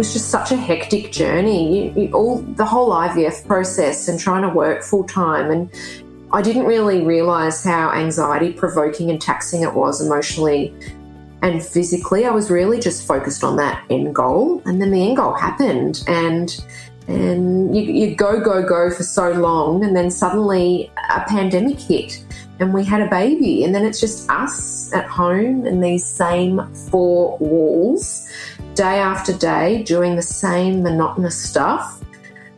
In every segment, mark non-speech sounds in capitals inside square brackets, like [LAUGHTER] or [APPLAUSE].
was just such a hectic journey. You, you, all the whole IVF process and trying to work full time, and I didn't really realize how anxiety provoking and taxing it was emotionally and physically. I was really just focused on that end goal, and then the end goal happened, and and you, you go go go for so long, and then suddenly a pandemic hit and we had a baby. And then it's just us at home in these same four walls, day after day, doing the same monotonous stuff.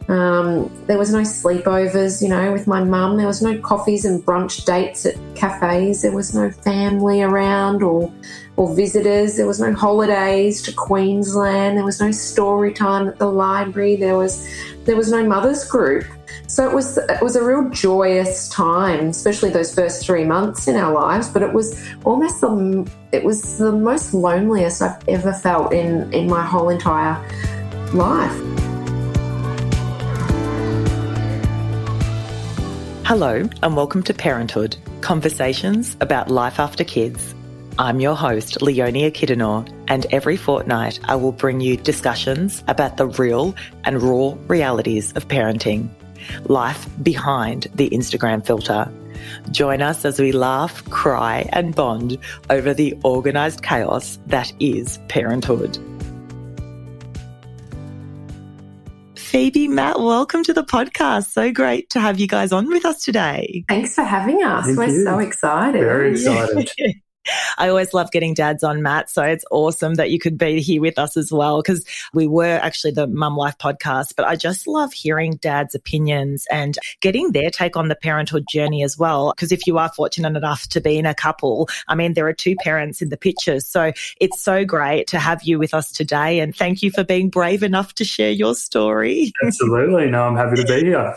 Um, there was no sleepovers, you know, with my mum. There was no coffees and brunch dates at cafes. There was no family around or or visitors. There was no holidays to Queensland. There was no story time at the library. There was there was no mothers group. So it was it was a real joyous time, especially those first three months in our lives. But it was almost the it was the most loneliest I've ever felt in in my whole entire life. Hello, and welcome to Parenthood Conversations about Life After Kids. I'm your host, Leonia Kidanor, and every fortnight I will bring you discussions about the real and raw realities of parenting life behind the Instagram filter. Join us as we laugh, cry, and bond over the organised chaos that is parenthood. Phoebe, Matt, welcome to the podcast. So great to have you guys on with us today. Thanks for having us. Thank We're you. so excited. Very excited. [LAUGHS] I always love getting dads on, Matt. So it's awesome that you could be here with us as well because we were actually the Mum Life podcast. But I just love hearing dads' opinions and getting their take on the parenthood journey as well. Because if you are fortunate enough to be in a couple, I mean, there are two parents in the pictures. So it's so great to have you with us today. And thank you for being brave enough to share your story. [LAUGHS] Absolutely. No, I'm happy to be here.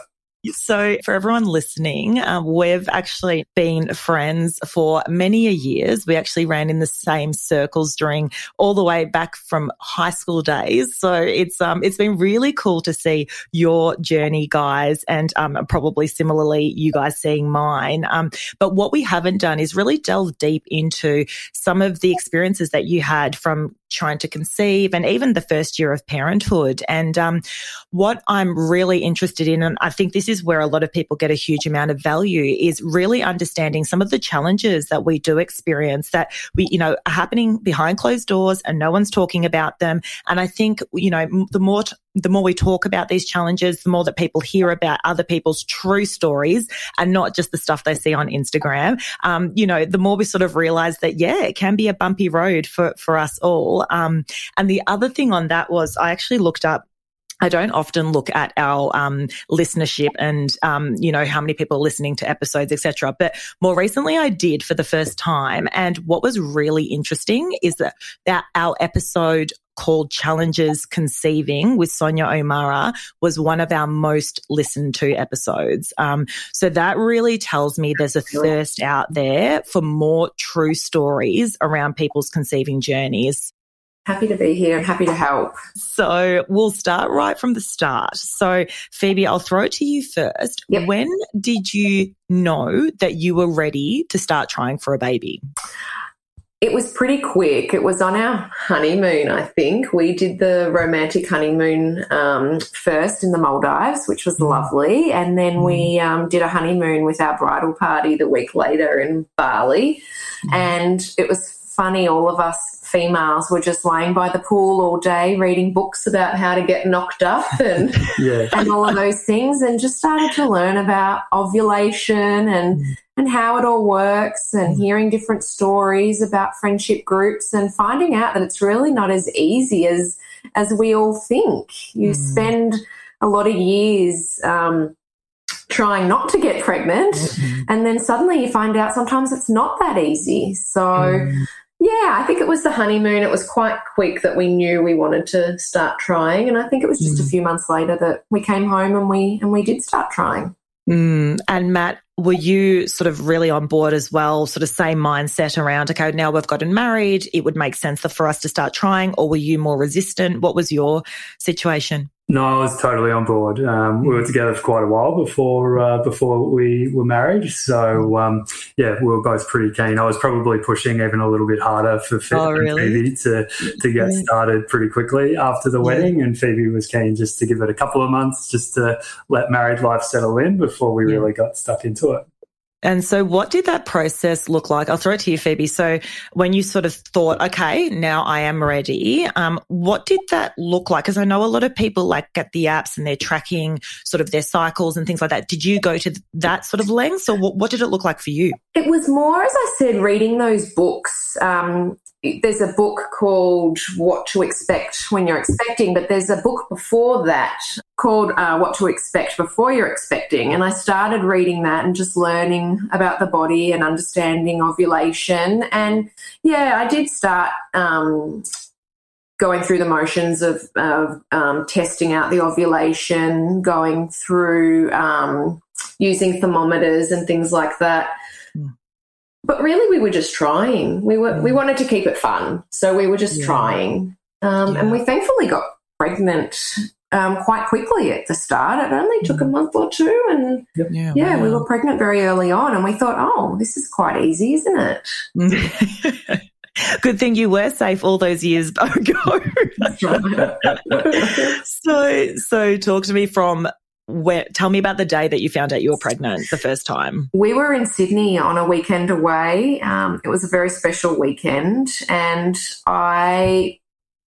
So, for everyone listening, um, we've actually been friends for many a years. We actually ran in the same circles during all the way back from high school days. So it's um it's been really cool to see your journey, guys, and um probably similarly you guys seeing mine. Um, but what we haven't done is really delve deep into some of the experiences that you had from trying to conceive and even the first year of parenthood. And um, what I'm really interested in, and I think this is where a lot of people get a huge amount of value, is really understanding some of the challenges that we do experience that we, you know, are happening behind closed doors and no one's talking about them. And I think, you know, the more t- the more we talk about these challenges, the more that people hear about other people's true stories and not just the stuff they see on Instagram. Um, you know, the more we sort of realize that, yeah, it can be a bumpy road for, for us all. Um, and the other thing on that was I actually looked up I don't often look at our um, listenership and um, you know how many people are listening to episodes, etc. But more recently, I did for the first time, and what was really interesting is that, that our episode called Challenges Conceiving with Sonia O'Mara was one of our most listened to episodes. Um, so that really tells me there's a thirst out there for more true stories around people's conceiving journeys. Happy to be here and happy to help. So we'll start right from the start. So, Phoebe, I'll throw it to you first. Yep. When did you know that you were ready to start trying for a baby? It was pretty quick. It was on our honeymoon, I think. We did the romantic honeymoon um, first in the Maldives, which was mm. lovely. And then we mm. um, did a honeymoon with our bridal party the week later in Bali. Mm. And it was funny, all of us females were just laying by the pool all day reading books about how to get knocked up and [LAUGHS] yeah. and all of those things and just started to learn about ovulation and mm. and how it all works and mm. hearing different stories about friendship groups and finding out that it's really not as easy as as we all think. You mm. spend a lot of years um, trying not to get pregnant mm-hmm. and then suddenly you find out sometimes it's not that easy so mm. Yeah, I think it was the honeymoon. It was quite quick that we knew we wanted to start trying, and I think it was just mm. a few months later that we came home and we and we did start trying. Mm. And Matt, were you sort of really on board as well? Sort of same mindset around okay, now we've gotten married, it would make sense for us to start trying, or were you more resistant? What was your situation? No, I was totally on board. Um, we were together for quite a while before uh, before we were married. So um, yeah, we were both pretty keen. I was probably pushing even a little bit harder for Phoebe, Oh, really? To to get Yeah. started pretty quickly after the Yeah. wedding, and Phoebe was keen just to give it a couple of months just to let married life settle in before we Yeah. really got stuck into it. And so, what did that process look like? I'll throw it to you, Phoebe. So, when you sort of thought, okay, now I am ready, um, what did that look like? Because I know a lot of people like get the apps and they're tracking sort of their cycles and things like that. Did you go to that sort of length, or what, what did it look like for you? It was more, as I said, reading those books. Um, there's a book called What to Expect When You're Expecting, but there's a book before that called uh, What to Expect Before You're Expecting. And I started reading that and just learning about the body and understanding ovulation. And yeah, I did start. Um, Going through the motions of, of um, testing out the ovulation, going through um, using thermometers and things like that but really we were just trying we were we Mm. wanted to keep it fun so we were just Yeah. trying um, and we thankfully got pregnant um, quite quickly at the start it only took a month or two and Yeah, yeah we were pregnant very early on and we thought oh this is quite easy isn't it. [LAUGHS] Good thing you were safe all those years [LAUGHS] ago. [LAUGHS] so, so talk to me from where. Tell me about the day that you found out you were pregnant the first time. we were in Sydney on a weekend away. Um, it was a very special weekend, and I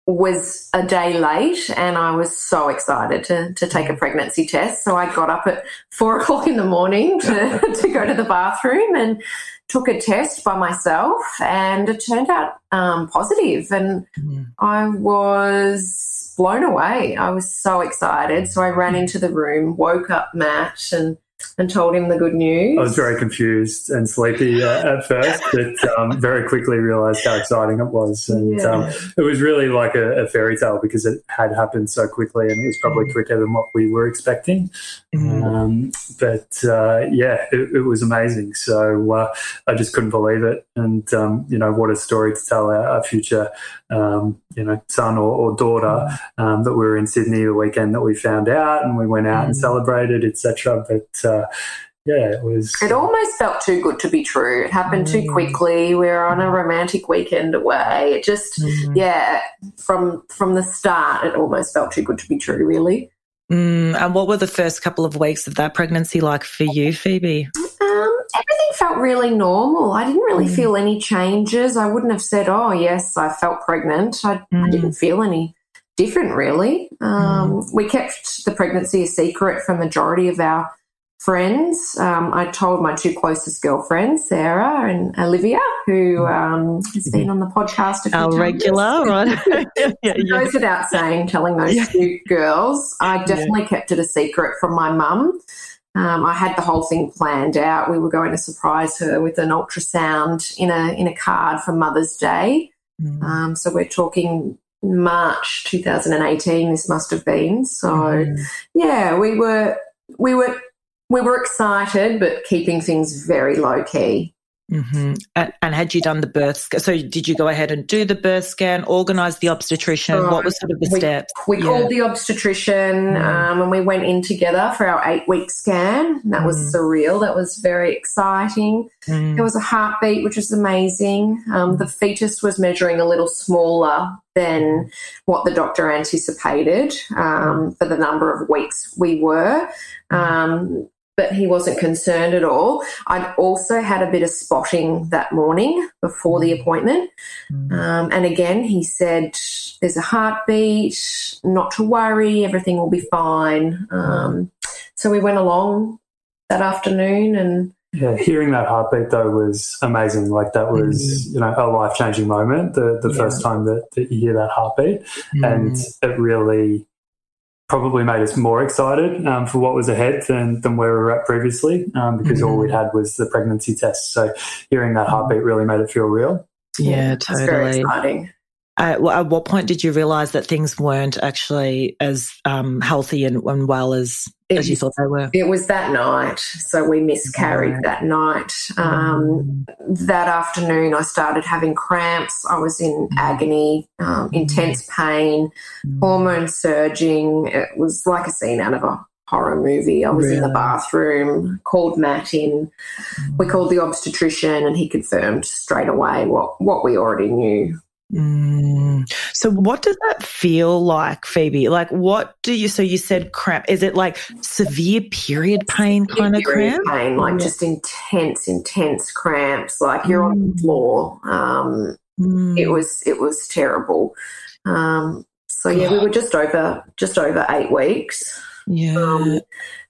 was a day late, and I was so excited to, to take a pregnancy test. So I got up at four [LAUGHS] o'clock in the morning to, [LAUGHS] to go to the bathroom and took a test by myself, and it turned out um, positive, and I was blown away. I was so excited. So I ran into the room, woke up Matt, and and told him the good news. I was very confused and sleepy uh, at first, [LAUGHS] but um, very quickly realised how exciting it was, and Yeah. um, it was really like a, a fairy tale because it had happened so quickly, and it was probably quicker than what we were expecting. Um, but uh, yeah, it, it was amazing. So uh, I just couldn't believe it, and um, you know what a story to tell our, our future, um, you know, son or, or daughter um, that we were in Sydney the weekend that we found out, and we went out and Mm. celebrated, etc. But uh, yeah, it was. It almost felt too good to be true. It happened too Mm. quickly. We were on a romantic weekend away. It just, Mhm. yeah, from from the start, it almost felt too good to be true. Really. Mm, and what were the first couple of weeks of that pregnancy like for you, Phoebe? Felt really normal. I didn't really Mm. feel any changes. I wouldn't have said, "Oh, yes, I felt pregnant." I, I Mm. didn't feel any different, really. Um, We kept the pregnancy a secret from majority of our friends. Um, I told my two closest girlfriends, Sarah and Olivia, who um, has been on the podcast a few Our times. regular, right? [LAUGHS] [LAUGHS] yeah, yeah, It yeah. goes without saying, telling those Yeah. two girls. I definitely kept it a secret from my mum. Um, I had the whole thing planned out. We were going to surprise her with an ultrasound in a in a card for Mother's Day. Mm. Um, so we're talking March 2018. This must have been. So Mhm. yeah, we were we were we were excited, but keeping things very low key. Mhm. And, and had you done the birth scan? So did you go ahead and do the birth scan, organise the obstetrician? Right. What was sort of the We- steps? We Yeah. called the obstetrician Mm. um, and we went in together for our eight week scan. That was Mm. surreal. That was very exciting. Mm. There was a heartbeat, which was amazing. Um, the fetus was measuring a little smaller than what the doctor anticipated um, for the number of weeks we were. Um, but he wasn't concerned at all. I'd also had a bit of spotting that morning before the appointment. Mm. Um, and again, he said, There's a heartbeat, not to worry, everything will be fine. Um, so we went along that afternoon and Yeah, hearing that heartbeat though was amazing. Like that was, you know, a life changing moment. The the Yeah. first time that, that you hear that heartbeat, and Mm. it really probably made us more excited um, for what was ahead than than where we were at previously, um, because all Mhm. we'd had was the pregnancy test. So hearing that heartbeat really made it feel real. yeah, it's very totally. exciting. At, at what point did you realize that things weren't actually as um, healthy and, and well as It as you thought they were? It was that night. So we miscarried Right. that night. Um, that afternoon, I started having cramps. I was in Mm. agony, um, intense pain, hormones surging. It was like a scene out of a horror movie. I was in the bathroom, called Matt in. We called the obstetrician, and he confirmed straight away what, what we already knew. Mm. So, what does that feel like, Phoebe? Like, what do you? So, you said cramp. Is it like severe period pain kind of cramp? pain, like Yeah. just intense, intense cramps. Like you're on the Mm. floor. Um, Mm. it was it was terrible. Um, so yeah, we were just over just over eight weeks. yeah. Um,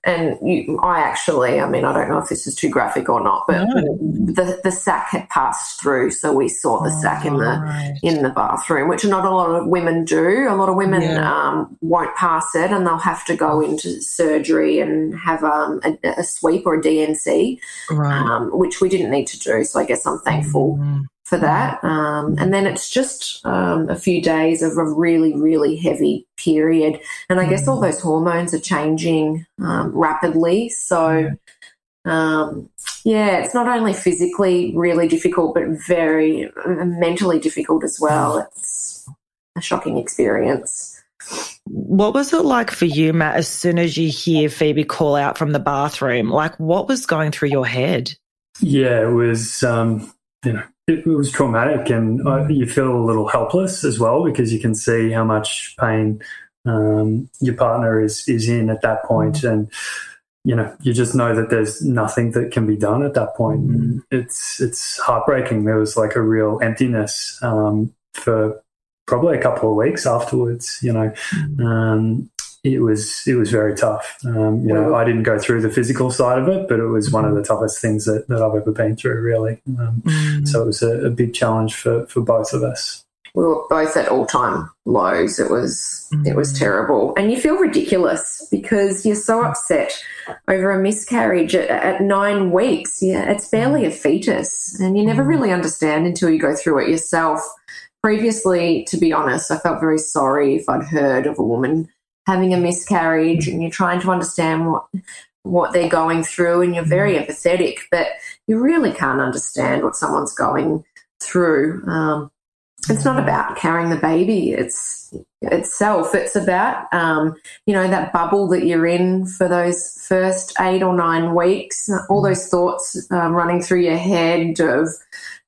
and you, I actually, I mean, I don't know if this is too graphic or not, but No. the the sack had passed through, so we saw the sack in the Right. in the bathroom, which not a lot of women do. A lot of women Yeah. um, won't pass it, and they'll have to go into surgery and have um, a, a sweep or a D&C, Right. um, which we didn't need to do. So I guess I'm thankful Mm. For that. Um, and then it's just um, a few days of a really, really heavy period. And I guess all those hormones are changing um, rapidly. So, um, yeah, it's not only physically really difficult, but very uh, mentally difficult as well. It's a shocking experience. What was it like for you, Matt, as soon as you hear Phoebe call out from the bathroom? Like, what was going through your head? Yeah, it was, um, you know, it, was traumatic, and uh, you feel a little helpless as well because you can see how much pain um, your partner is is in at that point, and you know, you just know that there's nothing that can be done at that point. And it's it's heartbreaking. There was like a real emptiness um, for probably a couple of weeks afterwards. You know, um, it was it was very tough. Um, you know, I didn't go through the physical side of it, but it was one of the toughest things that, that I've ever been through, really. Um, Mm. so it was a, a big challenge for, for both of us. we were both at all time lows. It was it was Mm. terrible, and you feel ridiculous because you're so upset over a miscarriage at, at nine weeks. Yeah, it's barely a fetus, and you never Mm. really understand until you go through it yourself. Previously, to be honest, I felt very sorry if I'd heard of a woman having a miscarriage, and you're trying to understand what what they're going through, and you're very empathetic, but you really can't understand what someone's going through. Um, it's not about carrying the baby it's itself. It's about um, you know that bubble that you're in for those first eight or nine weeks all those thoughts um, running through your head of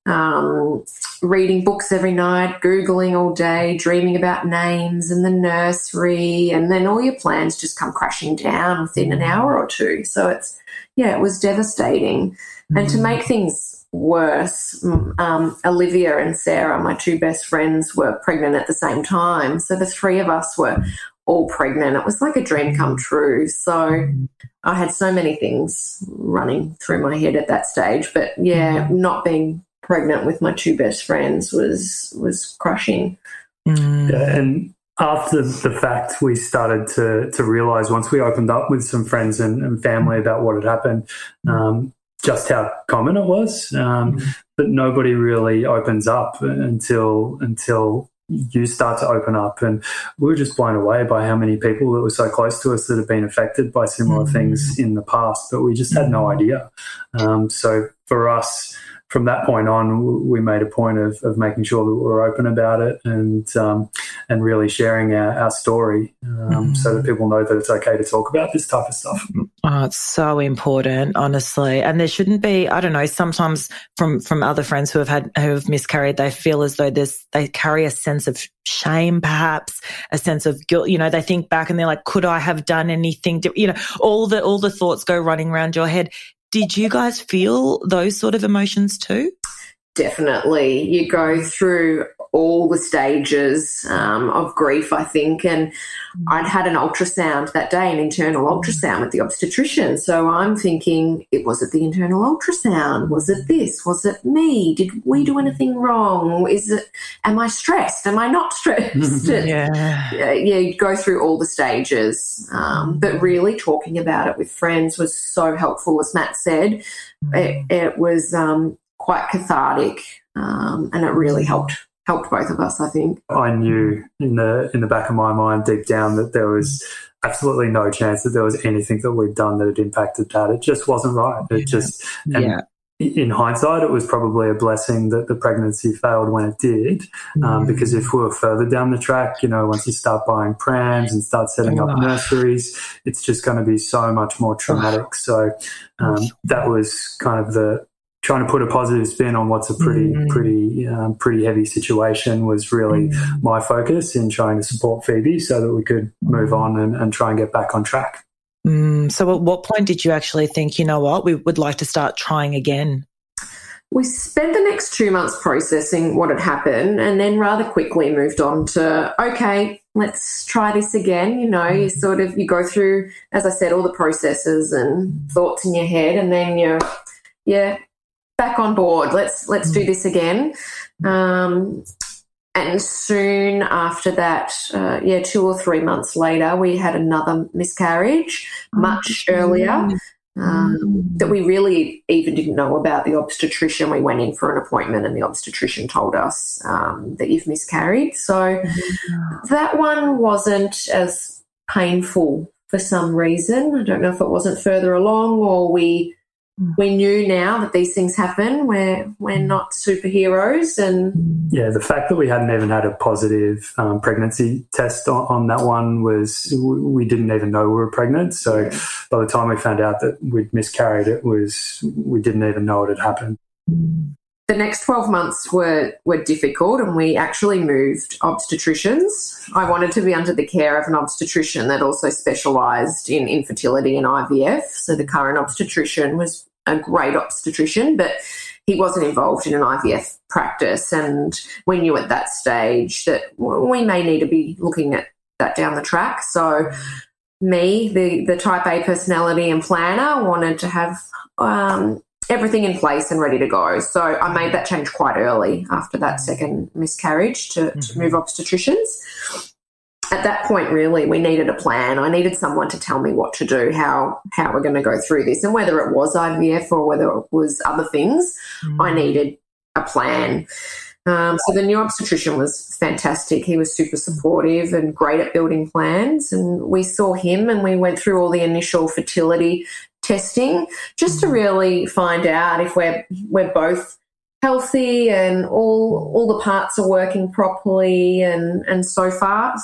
um, reading books every night googling all day dreaming about names and the nursery and then all your plans just come crashing down within an hour or two so it's yeah it was devastating and to make things worse, mm, um, Olivia and Sarah, my two best friends, were pregnant at the same time. So the three of us were all pregnant. It was like a dream come true. So I had so many things running through my head at that stage. But yeah, not being pregnant with my two best friends was was crushing. Mm. Yeah, and after the fact, we started to to realize once we opened up with some friends and, and family about what had happened, um, just how common it was. Um, but nobody really opens up until until you start to open up, and we were just blown away by how many people that were so close to us that have been affected by similar Mhm. things in the past. But we just had no idea. Um, so for us. From that point on, we made a point of, of making sure that we were open about it and um, and really sharing our, our story um, so that people know that it's okay to talk about this type of stuff. Oh, it's so important, honestly. And there shouldn't be, I don't know, sometimes from, from other friends who have had, who have miscarried, they feel as though there's, they carry a sense of shame, perhaps a sense of guilt. You know, they think back and they're like, could I have done anything to, you know, all the, all the thoughts go running around your head. Did you guys feel those sort of emotions too? Definitely. You go through all the stages um, of grief, I think. And I'd had an ultrasound that day, an internal ultrasound with the obstetrician. So I'm thinking, it was it the internal ultrasound? Was it this? Was it me? Did we do anything wrong? Is it, am I stressed? Am I not [LAUGHS] stressed? Yeah. yeah, yeah, you go through all the stages. Um, but really, talking about it with friends was so helpful, as Matt said. It, it was um, quite cathartic, um, and it really helped helped both of us, I think. I knew in the in the back of my mind, deep down, that there was absolutely no chance that there was anything that we'd done that had impacted that. It just wasn't right. It just and Yeah. in hindsight, it was probably a blessing that the pregnancy failed when it did, um, because if we were further down the track, you know, once you start buying prams and start setting up Oh. nurseries, it's just going to be so much more traumatic. So um, that was kind of the trying to put a positive spin on what's a pretty, Mm. pretty, um, pretty heavy situation was really Mm. my focus in trying to support Phoebe so that we could move on and, and try and get back on track. Mm, so, at what point did you actually think, you know what, we would like to start trying again? We spent the next two months processing what had happened and then rather quickly moved on to, okay, let's try this again. You know, you sort of, you go through, as I said, all the processes and thoughts in your head and then you're, yeah, back on board. Let's, let's do this again. Um, and soon after that, uh, yeah, two or three months later, we had another miscarriage, much earlier um, that we really even didn't know about the obstetrician. We went in for an appointment, and the obstetrician told us um, that you've miscarried. So that one wasn't as painful for some reason. I don't know if it wasn't further along or we we knew now that these things happen. We're we're not superheroes, and Yeah, the fact that we hadn't even had a positive um, pregnancy test on, on that one was we didn't even know we were pregnant. So by the time we found out that we'd miscarried, it was we didn't even know it had happened. the next 12 months were were difficult and we actually moved obstetricians i wanted to be under the care of an obstetrician that also specialized in infertility and ivf so the current obstetrician was a great obstetrician but he wasn't involved in an ivf practice and we knew at that stage that we may need to be looking at that down the track so me the the type a personality and planner wanted to have um, everything in place and ready to go. So I made that change quite early after that second miscarriage to, to move obstetricians. At that point, really, we needed a plan. I needed someone to tell me what to do, how how we're going to go through this, and whether it was IVF or whether it was other things. I mm. needed a plan. Um, so the new obstetrician was fantastic. He was super mm. supportive and great at building plans. And we saw him and we went through all the initial fertility testing just to mm. really find out if we're we're both healthy and all all the parts are working properly and and so far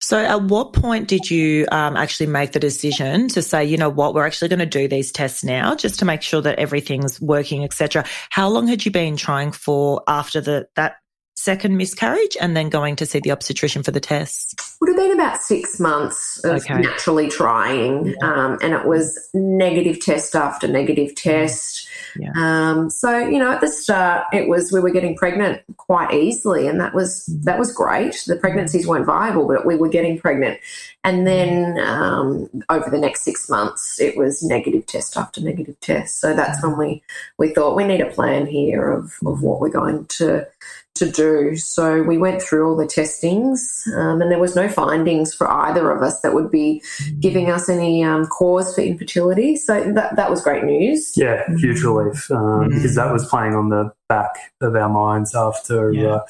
So, at what point did you um, actually make the decision to say, you know what, we're actually going to do these tests now, just to make sure that everything's working, etc. How long had you been trying for after the that second miscarriage, and then going to see the obstetrician for the tests? Would have been about six months of Okay. naturally trying, um, and it was negative test after negative test. Yeah. Um, so you know, at the start, it was we were getting pregnant quite easily, and that was that was great. The pregnancies weren't viable, but we were getting pregnant. And then um, over the next six months, it was negative test after negative test. So that's when we we thought we need a plan here of of what we're going to to do. So we went through all the testings, um, and there was no findings for either of us that would be giving us any um, cause for infertility. So that that was great news. Yeah, huge relief um, Mm. because that was playing on the back of our minds after Yeah. uh,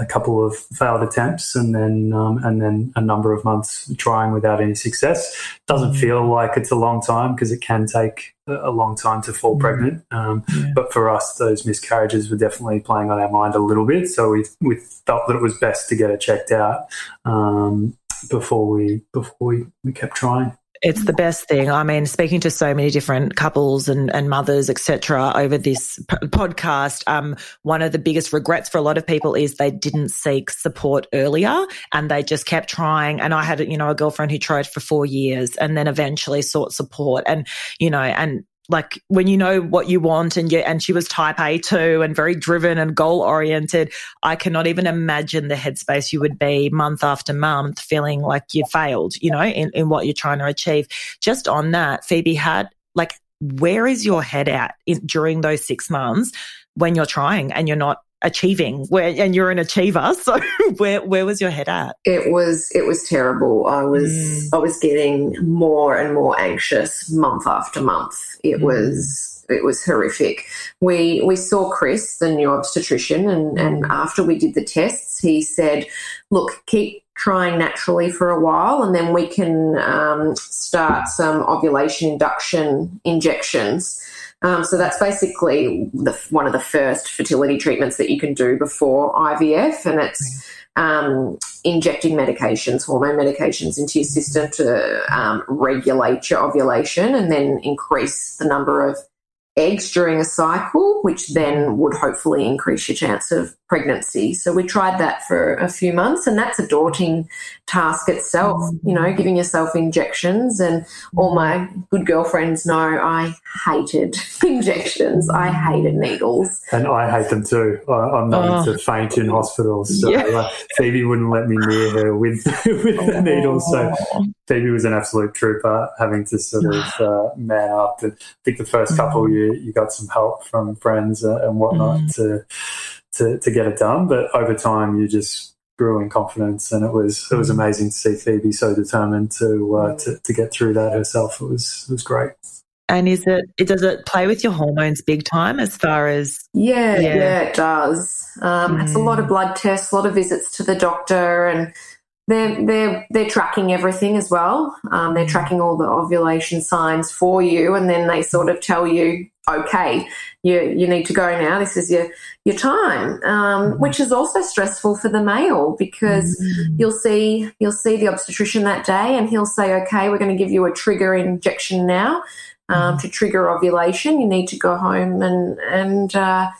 a couple of failed attempts and then um, and then a number of months trying without any success. Doesn't Mm. feel like it's a long time because it can take a long time to fall Mm. pregnant. Um, Yeah. But for us, those miscarriages were definitely playing on our mind a little bit. So we we felt that it was best to get it checked out um, before we before we, we kept trying. It's the best thing. I mean, speaking to so many different couples and, and mothers, etc., over this p- podcast, um, one of the biggest regrets for a lot of people is they didn't seek support earlier and they just kept trying. And I had, you know, a girlfriend who tried for four years and then eventually sought support. And, you know, and like when you know what you want and you, and she was type A too and very driven and goal oriented. I cannot even imagine the headspace you would be month after month feeling like you failed, you know, in, in what you're trying to achieve. Just on that, Phoebe had like, where is your head at in, during those six months when you're trying and you're not achieving where, and you're an achiever. [LAUGHS] So where, where was your head at? It was it was terrible. I was Mm. I was getting more and more anxious month after month. It Mm. was it was horrific. We we saw Chris, the new obstetrician, and, and after we did the tests, he said, "Look, keep trying naturally for a while, and then we can um, start some ovulation induction injections." Um, so that's basically the, one of the first fertility treatments that you can do before IVF, and it's um, injecting medications, hormone medications into your system to um, regulate your ovulation and then increase the number of eggs during a cycle, which then would hopefully increase your chance of pregnancy. So we tried that for a few months, and that's a daunting task itself, you know, giving yourself injections. And all my good girlfriends know I hated [LAUGHS] injections, I hated needles. And I hate them too. I'm known oh. to faint in hospitals. So yeah. uh, Phoebe wouldn't let me near her with, [LAUGHS] with oh. the needles. So Phoebe was an absolute trooper, having to sort of uh, man up. And I think the first couple mm. You you got some help from friends uh, and whatnot mm. to, to to get it done. But over time, you just grew in confidence, and it was it was mm. amazing to see Phoebe so determined to uh, to, to get through that herself. It was it was great. And is it, it does it play with your hormones big time as far as yeah yeah, yeah it does. Um, mm. It's a lot of blood tests, a lot of visits to the doctor, and they're they're they're tracking everything as well. Um, they're tracking all the ovulation signs for you, and then they sort of tell you, okay, you you need to go now. This is your your time, um, mm-hmm. which is also stressful for the male because mm-hmm. you'll see you'll see the obstetrician that day, and he'll say, okay, we're going to give you a trigger injection now um, mm-hmm. to trigger ovulation. You need to go home and and uh,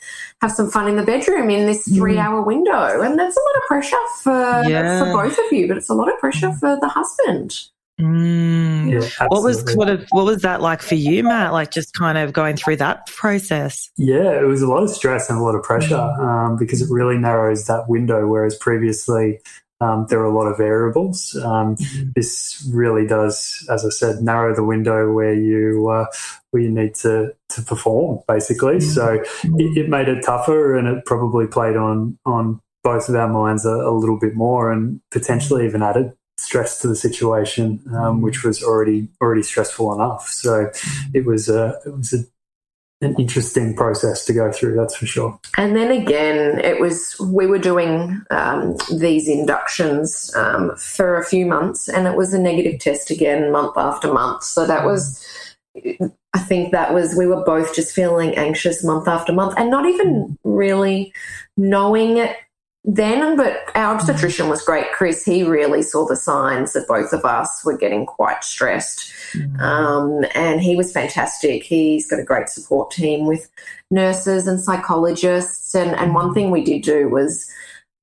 have some fun in the bedroom in this three hour window. And that's a lot of pressure for, yeah. for both of you, but it's a lot of pressure for the husband. Mm. Yeah, what was sort of what was that like for you, Matt? Like just kind of going through that process. Yeah, it was a lot of stress and a lot of pressure um, because it really narrows that window. Whereas previously, um, there are a lot of variables. Um, mm-hmm. This really does, as I said, narrow the window where you uh, where you need to to perform, basically. Mm-hmm. So it, it, made it tougher, and it probably played on on both of our minds a, a little bit more, and potentially even added stress to the situation, um, which was already already stressful enough. So it was a it was a an interesting process to go through, that's for sure. And then again, it was we were doing um, these inductions um, for a few months, and it was a negative test again, month after month. So that was, I think that was we were both just feeling anxious month after month, and not even really knowing it then, but our obstetrician was great, Chris. He really saw the signs that both of us were getting quite stressed. Mm. Um, and he was fantastic. He's got a great support team with nurses and psychologists. And, and one thing we did do was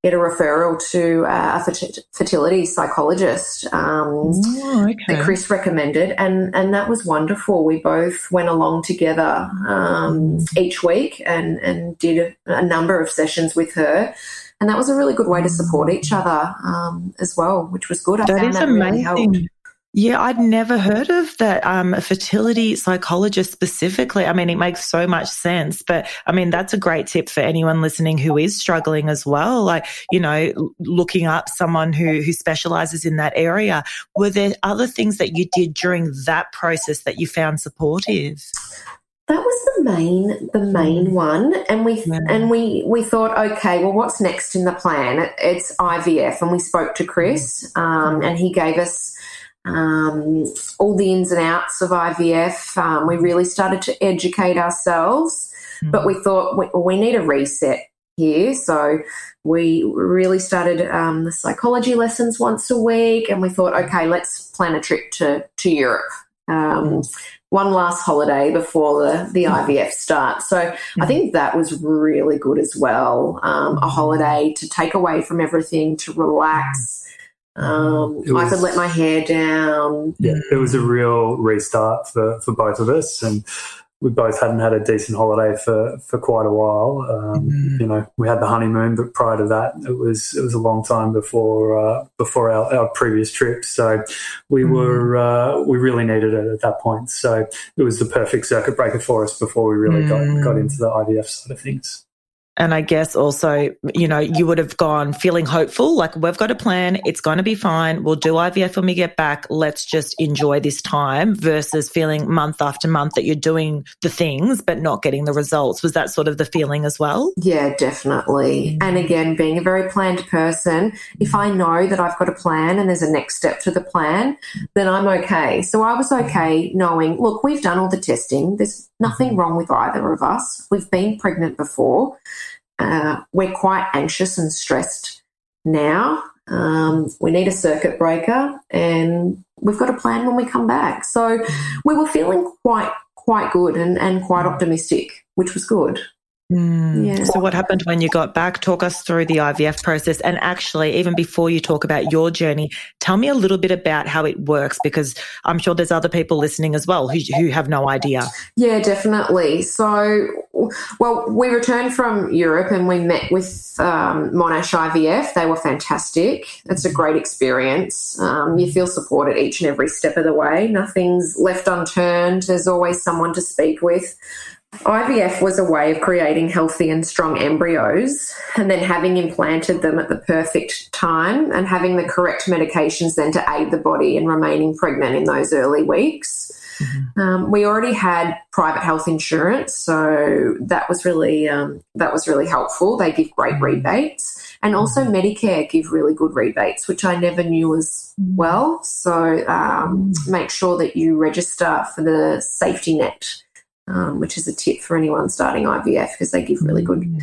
get a referral to uh, a fertility psychologist um, oh, okay. that Chris recommended, and and that was wonderful. We both went along together um, each week and and did a, a, number of sessions with her, and that was a really good way to support each other um, as well, which was good. I that found that amazing. really Yeah, I'd never heard of that um, a fertility psychologist specifically. I mean, it makes so much sense, but I mean, that's a great tip for anyone listening who is struggling as well. Like, you know, looking up someone who who specializes in that area. Were there other things that you did during that process that you found supportive? That was the main the main one. And we yeah. and we we thought okay well what's next in the plan? It, it's ivf and we spoke to chris um, and he gave us um, all the ins and outs of ivf um, we really started to educate ourselves mm-hmm. but we thought we, we, need a reset here. So we really started um, the psychology lessons once a week and we thought okay let's plan a trip to to europe. Um, one last holiday before the, the IVF starts. So mm-hmm. I think that was really good as well. Um, a holiday to take away from everything, to relax. Um, was, I could let my hair down. Yeah, it was a real restart for, for both of us. And we both hadn't had a decent holiday for, for quite a while. Um, mm. You know, we had the honeymoon, but prior to that, it was it was a long time before uh, before our, our previous trip. So we mm. were uh, we really needed it at that point. So it was the perfect circuit breaker for us before we really mm. got got into the IVF side of things. And I guess also, you know, you would have gone feeling hopeful, like we've got a plan, it's going to be fine. We'll do IVF when we get back. Let's just enjoy this time versus feeling month after month that you're doing the things but not getting the results. Was that sort of the feeling as well? Yeah, definitely. Mm. And again, being a very planned person, if I know that I've got a plan and there's a next step to the plan, then I'm okay. So I was okay knowing, look, we've done all the testing. There's nothing wrong with either of us. We've been pregnant before uh, we're quite anxious and stressed now. Um, we need a circuit breaker, and we've got a plan when we come back. So we were feeling quite quite good and, and quite optimistic, which was good. Mm. Yeah. So, what happened when you got back? Talk us through the IVF process. And actually, even before you talk about your journey, tell me a little bit about how it works because I'm sure there's other people listening as well who, who have no idea. Yeah, definitely. So, well, we returned from Europe and we met with um, Monash IVF. They were fantastic. It's a great experience. Um, you feel supported each and every step of the way, nothing's left unturned. There's always someone to speak with. IVF was a way of creating healthy and strong embryos and then having implanted them at the perfect time and having the correct medications then to aid the body in remaining pregnant in those early weeks. Mm-hmm. Um, we already had private health insurance, so that was really um, that was really helpful. They give great mm-hmm. rebates, and also mm-hmm. Medicare give really good rebates, which I never knew as mm-hmm. well. So um, make sure that you register for the safety net um, which is a tip for anyone starting IVF because they give really good mm.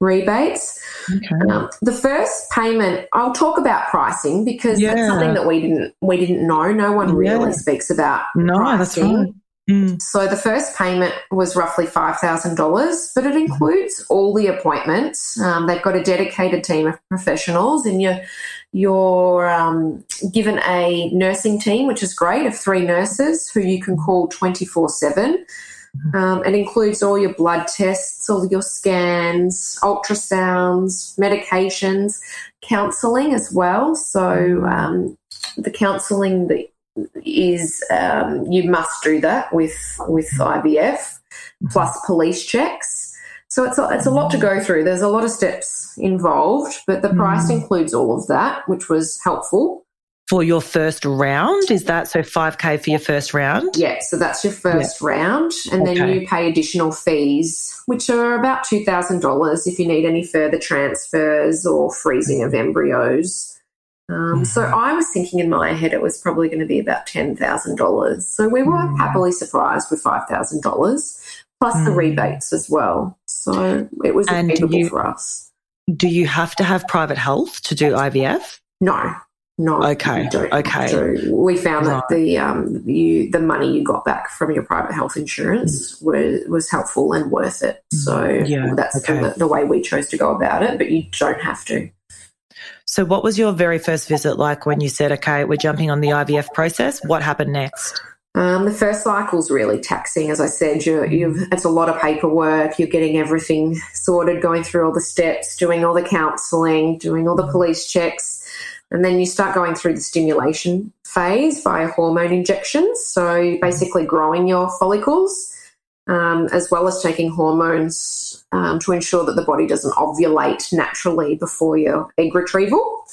rebates. Okay. Um, the first payment, I'll talk about pricing because yeah. that's something that we didn't we didn't know. No one really yeah. speaks about no, pricing. that's right. Mm. So the first payment was roughly five thousand dollars, but it includes all the appointments. Um, they've got a dedicated team of professionals, and you're you're um, given a nursing team, which is great, of three nurses who you can call twenty four seven. Um, it includes all your blood tests, all your scans, ultrasounds, medications, counselling as well. So um, the counselling that is um, you must do that with with IVF plus police checks. So it's a, it's a lot to go through. There's a lot of steps involved, but the price mm. includes all of that, which was helpful for your first round. Is that so 5K for your first round? Yeah, so that's your first yeah. round. And okay. then you pay additional fees, which are about $2,000 if you need any further transfers or freezing of embryos. Um, mm-hmm. So I was thinking in my head it was probably going to be about $10,000. So we were mm. happily surprised with $5,000 plus mm. the rebates as well. So it was achievable for us. Do you have to have private health to do IVF? No, no. Okay. Okay. So we found right. that the um you the money you got back from your private health insurance mm. was was helpful and worth it. Mm. So yeah, that's okay. the, the way we chose to go about it. But you don't have to. So, what was your very first visit like when you said, "Okay, we're jumping on the IVF process"? What happened next? Um, the first cycle is really taxing, as I said. You're, it's a lot of paperwork. You're getting everything sorted, going through all the steps, doing all the counselling, doing all the police checks and then you start going through the stimulation phase via hormone injections. So basically growing your follicles. Um, as well as taking hormones um, to ensure that the body doesn't ovulate naturally before your egg retrieval,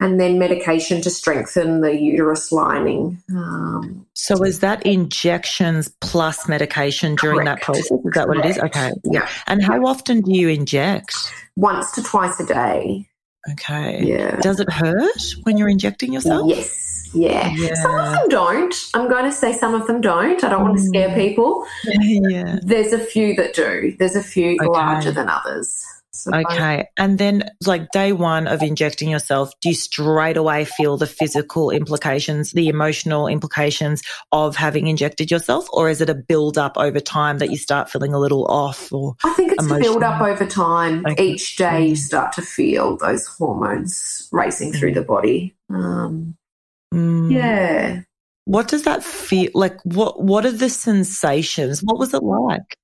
and then medication to strengthen the uterus lining. Um, so, is that injections plus medication during correct. that process? Is that what correct. it is? Okay. Yeah. And how often do you inject? Once to twice a day. Okay. Yeah. Does it hurt when you're injecting yourself? Yes. Yeah. yeah. Some of them don't. I'm going to say some of them don't. I don't want to scare mm. people. [LAUGHS] Yeah. There's a few that do. There's a few okay. larger than others. So okay. And then, like day one of injecting yourself, do you straight away feel the physical implications, the emotional implications of having injected yourself? Or is it a build up over time that you start feeling a little off? Or I think it's emotional? a build up over time. Okay. Each day you mm. start to feel those hormones racing through mm. the body. Um, mm. Yeah. What does that feel like? What What are the sensations? What was it like?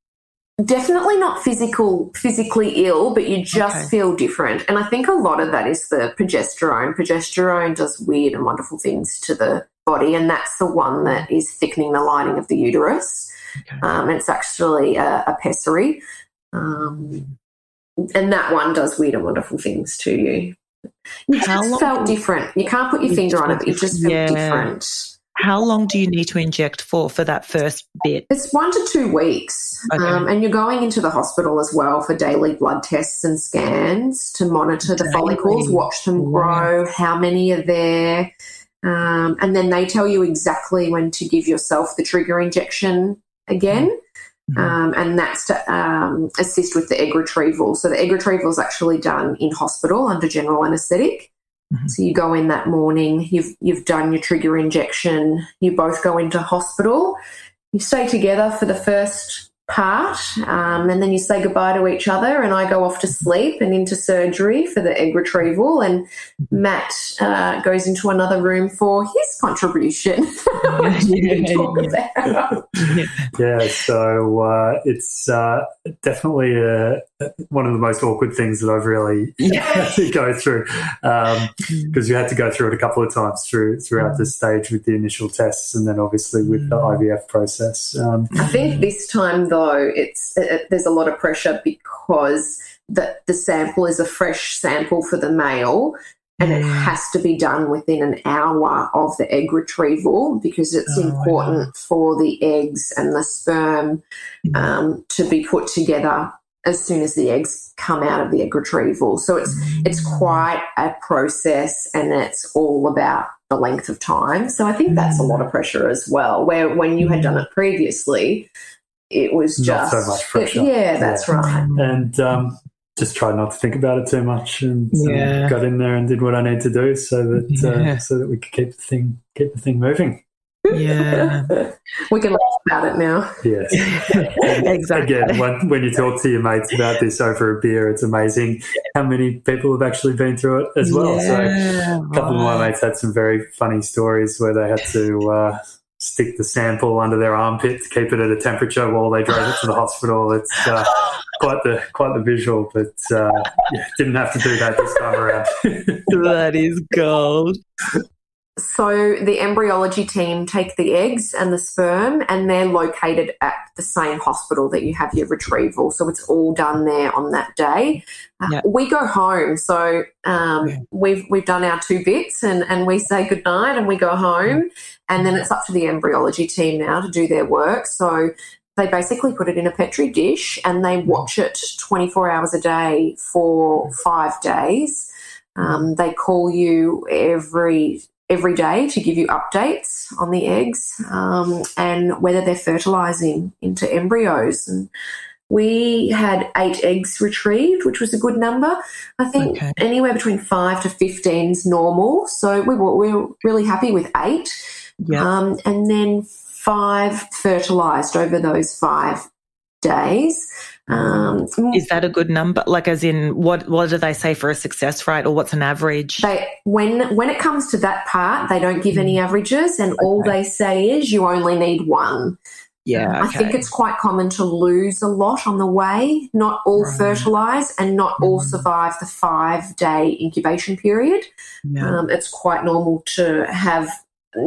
Definitely not physical, physically ill, but you just okay. feel different. And I think a lot of that is the progesterone. Progesterone does weird and wonderful things to the body, and that's the one that is thickening the lining of the uterus. Okay. Um, it's actually a, a pessary. Um, and that one does weird and wonderful things to you. You How just long- felt different. You can't put your You finger on it, but you just felt Yeah. different. How long do you need to inject for for that first bit? It's one to two weeks, Okay. um, and you're going into the hospital as well for daily blood tests and scans to monitor the Daily. follicles, watch them grow, how many are there, um, and then they tell you exactly when to give yourself the trigger injection again. Mhm. Um, and that's to um, assist with the egg retrieval. So the egg retrieval is actually done in hospital under general anaesthetic. Mhm. So you go in that morning, you've you've done your trigger injection, you both go into hospital, you stay together for the first part, um, and then you say goodbye to each other, and I go off to sleep and into surgery for the egg retrieval, and Matt uh, goes into another room for his contribution. What do you Yeah, yeah. Yeah, so uh, it's uh, definitely uh one of the most awkward things that I've really [LAUGHS] had to go through because you had to go through it a couple of times through throughout this stage with the initial tests and then obviously with the IVF process. Um, I think this time though, it's it, there's a lot of pressure because the the sample is a fresh sample for the male, and it Mm. has to be done within an hour of the egg retrieval because it's Oh, important for the eggs and the sperm Mm. um, to be put together as soon as the eggs come out of the egg retrieval. So it's it's quite a process, and it's all about the length of time. So I think that's a lot of pressure as well. Where when you had done it previously, it was Not just so much pressure. Yeah, that's Yeah. right. and um, just tried not to think about it too much and um, Yeah. got in there and did what I need to do so that Yeah. uh, so that we could keep the thing keep the thing moving. Yeah. [LAUGHS] we can laugh about it now. Yes. [LAUGHS] exactly. Again, when, when you talk to your mates about this over a beer, it's amazing how many people have actually been through it as well. So a couple of my mates had some very funny stories where they had to uh, stick the sample under their armpit to keep it at a temperature while they drove it to the hospital. It's uh, [LAUGHS] quite the quite the visual, but uh, yeah, didn't have to do that this time around. [LAUGHS] that is gold. So the embryology team take the eggs and the sperm, and they're located at the same hospital that you have your retrieval. So it's all done there on that day. Uh, We go home, so um, Yeah. we've we've done our two bits, and and we say goodnight, and we go home, and then it's up to the embryology team now to do their work. So. They basically put it in a petri dish and they watch it 24 hours a day for five days. Um, they call you every every day to give you updates on the eggs um, and whether they're fertilizing into embryos. And we had eight eggs retrieved, which was a good number. I think Okay. anywhere between five to 15 is normal. So we were, we were really happy with eight. Yeah. Um, and then five fertilized over those five days. Um, Is that a good number? Like, as in, what what do they say for a success rate, or what's an average? they when when it comes to that part, they don't give any averages, and all they say is you only need one. yeah, I think it's quite common to lose a lot on the way. Not all Right. fertilize, and not all Mhm. survive the five day incubation period. Yeah. Um, it's quite normal to have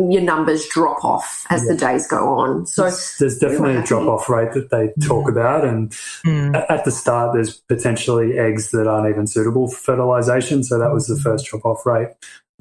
your numbers drop off as the days go on. So there's, there's definitely a drop off rate that they talk about, and Mm. at at the start, there's potentially eggs that aren't even suitable for fertilization. So that was the first drop off rate.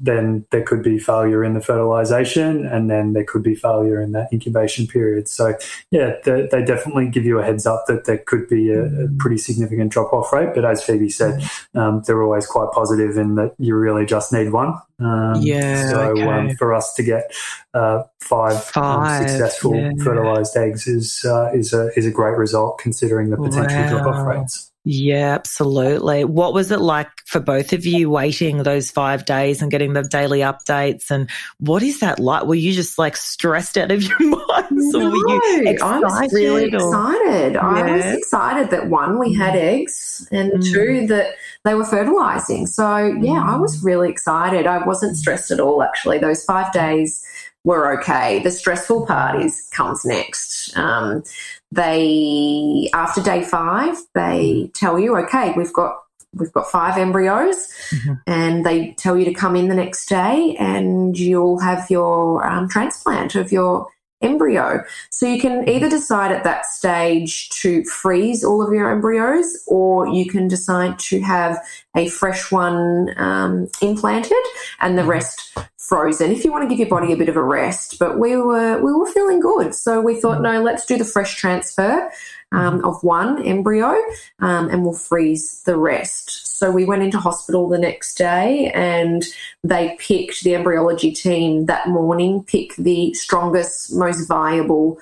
Then there could be failure in the fertilization, and then there could be failure in that incubation period. So, yeah, they, they definitely give you a heads up that there could be a, a pretty significant drop off rate. But as Phoebe said, um, they're always quite positive in that you really just need one. Um, Yeah, So okay. um, for us to get uh, five, um, Five, successful yeah. fertilized eggs is uh, is a is a great result considering the potential drop off rates. Yeah, absolutely. What was it like for both of you waiting those five days and getting the daily updates? And what is that like? Were you just like stressed out of your [LAUGHS] minds, or were you No, I was really excited or- excited. I was excited that one, we had eggs, and Mm. two, that they were fertilizing. So, yeah, I was really excited. I wasn't stressed at all, actually. Those five days were okay. The stressful part is comes next. Um, they after day five, they tell you, okay, we've got we've got five embryos, Mhm. and they tell you to come in the next day, and you'll have your um, transplant of your embryo. So you can either decide at that stage to freeze all of your embryos, or you can decide to have a fresh one um, implanted and the rest frozen. If you want to give your body a bit of a rest, but we were we were feeling good, so we thought, no, let's do the fresh transfer um, of one embryo um, and we'll freeze the rest. So we went into hospital the next day and they picked the embryology team that morning, pick the strongest, most viable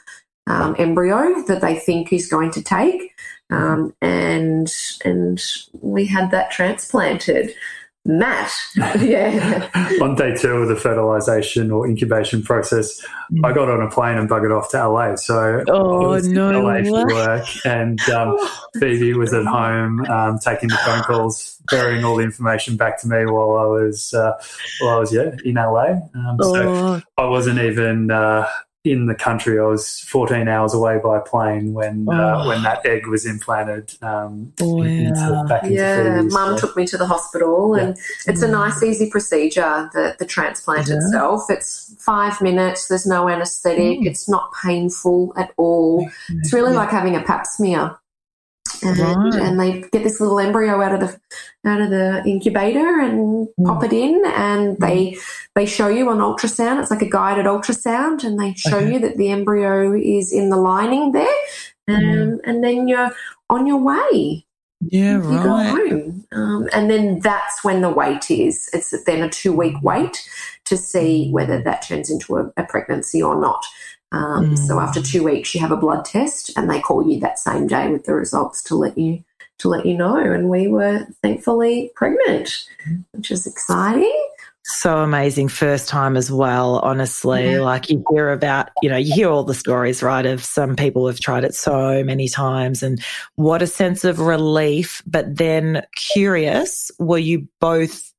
um, embryo that they think is going to take. Um, and and we had that transplanted. Matt. [LAUGHS] yeah. on day two of the fertilization or incubation process, mm. I got on a plane and buggered off to LA. So oh, I was no. in LA for work, and [LAUGHS] um, Phoebe was at home um, taking the phone calls, burying all the information back to me while I was uh, while I was yeah in LA. Um, oh. So I wasn't even. Uh, in the country. I was 14 hours away by plane when uh, oh. uh, when that egg was implanted. Um, oh, into, back into yeah, mum so. took me to the hospital, yeah. and it's a nice, easy procedure. The the transplant yeah. itself. It's five minutes. There's no anaesthetic. Mm. It's not painful at all. It's really like having a Pap smear and, right. and they get this little embryo out of the out of the incubator and mm. pop it in and mm. they they show you on ultrasound it's like a guided ultrasound and they show okay. you that the embryo is in the lining there um, mm. and then you're on your way yeah you right. go home um, and then that's when the wait is it's then a two week wait to see whether that turns into a, a pregnancy or not um, mm. So after two weeks, you have a blood test, and they call you that same day with the results to let you to let you know. And we were thankfully pregnant, which is exciting. So amazing, first time as well. Honestly, yeah. like you hear about, you know, you hear all the stories, right? Of some people have tried it so many times, and what a sense of relief. But then, curious, were you both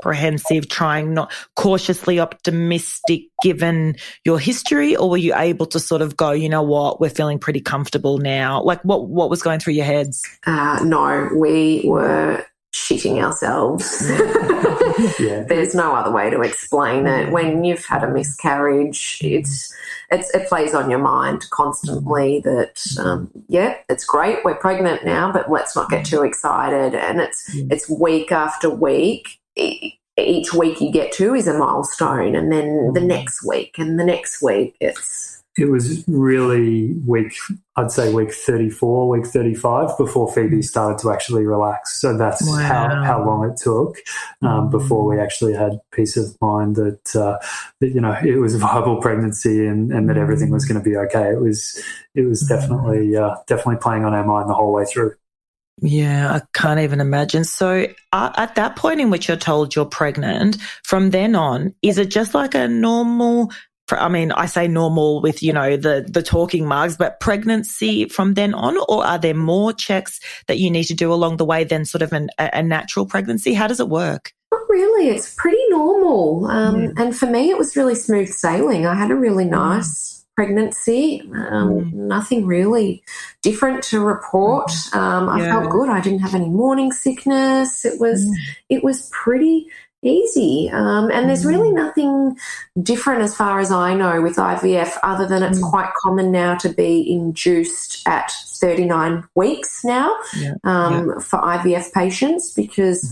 apprehensive, trying not cautiously optimistic given your history, or were you able to sort of go, you know what, we're feeling pretty comfortable now? Like what what was going through your heads? Uh, no, we were shitting ourselves. [LAUGHS] yeah. There's no other way to explain it. When you've had a miscarriage, it's, it's it plays on your mind constantly that um, yeah, it's great, we're pregnant now, but let's not get too excited. And it's it's week after week each week you get to is a milestone, and then the mm. next week and the next week. It's it was really week, I'd say week 34, week 35 before Phoebe mm. started to actually relax. So that's wow. how, how long it took um, mm. before we actually had peace of mind that, uh, that, you know, it was a viable pregnancy and, and that everything was going to be okay. It was, it was definitely, uh, definitely playing on our mind the whole way through. Yeah, I can't even imagine. So, uh, at that point in which you're told you're pregnant, from then on, is it just like a normal? I mean, I say normal with you know the the talking marks, but pregnancy from then on, or are there more checks that you need to do along the way than sort of an, a, a natural pregnancy? How does it work? Not really. It's pretty normal, um, yeah. and for me, it was really smooth sailing. I had a really mm. nice pregnancy. Um, mm. Nothing really different to report. Mm. Um, I yeah. felt good. I didn't have any morning sickness. It was mm. it was pretty easy. Um, and there's really mm. nothing different as far as I know with IVF, other than it's mm. quite common now to be induced at 39 weeks now yeah. Um, yeah. for IVF patients because.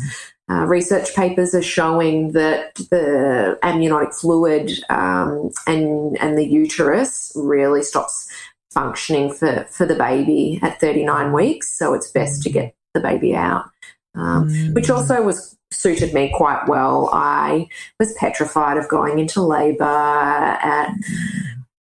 Uh, research papers are showing that the amniotic fluid um, and and the uterus really stops functioning for for the baby at 39 weeks. So it's best to get the baby out, um, mm. which also was suited me quite well. I was petrified of going into labour at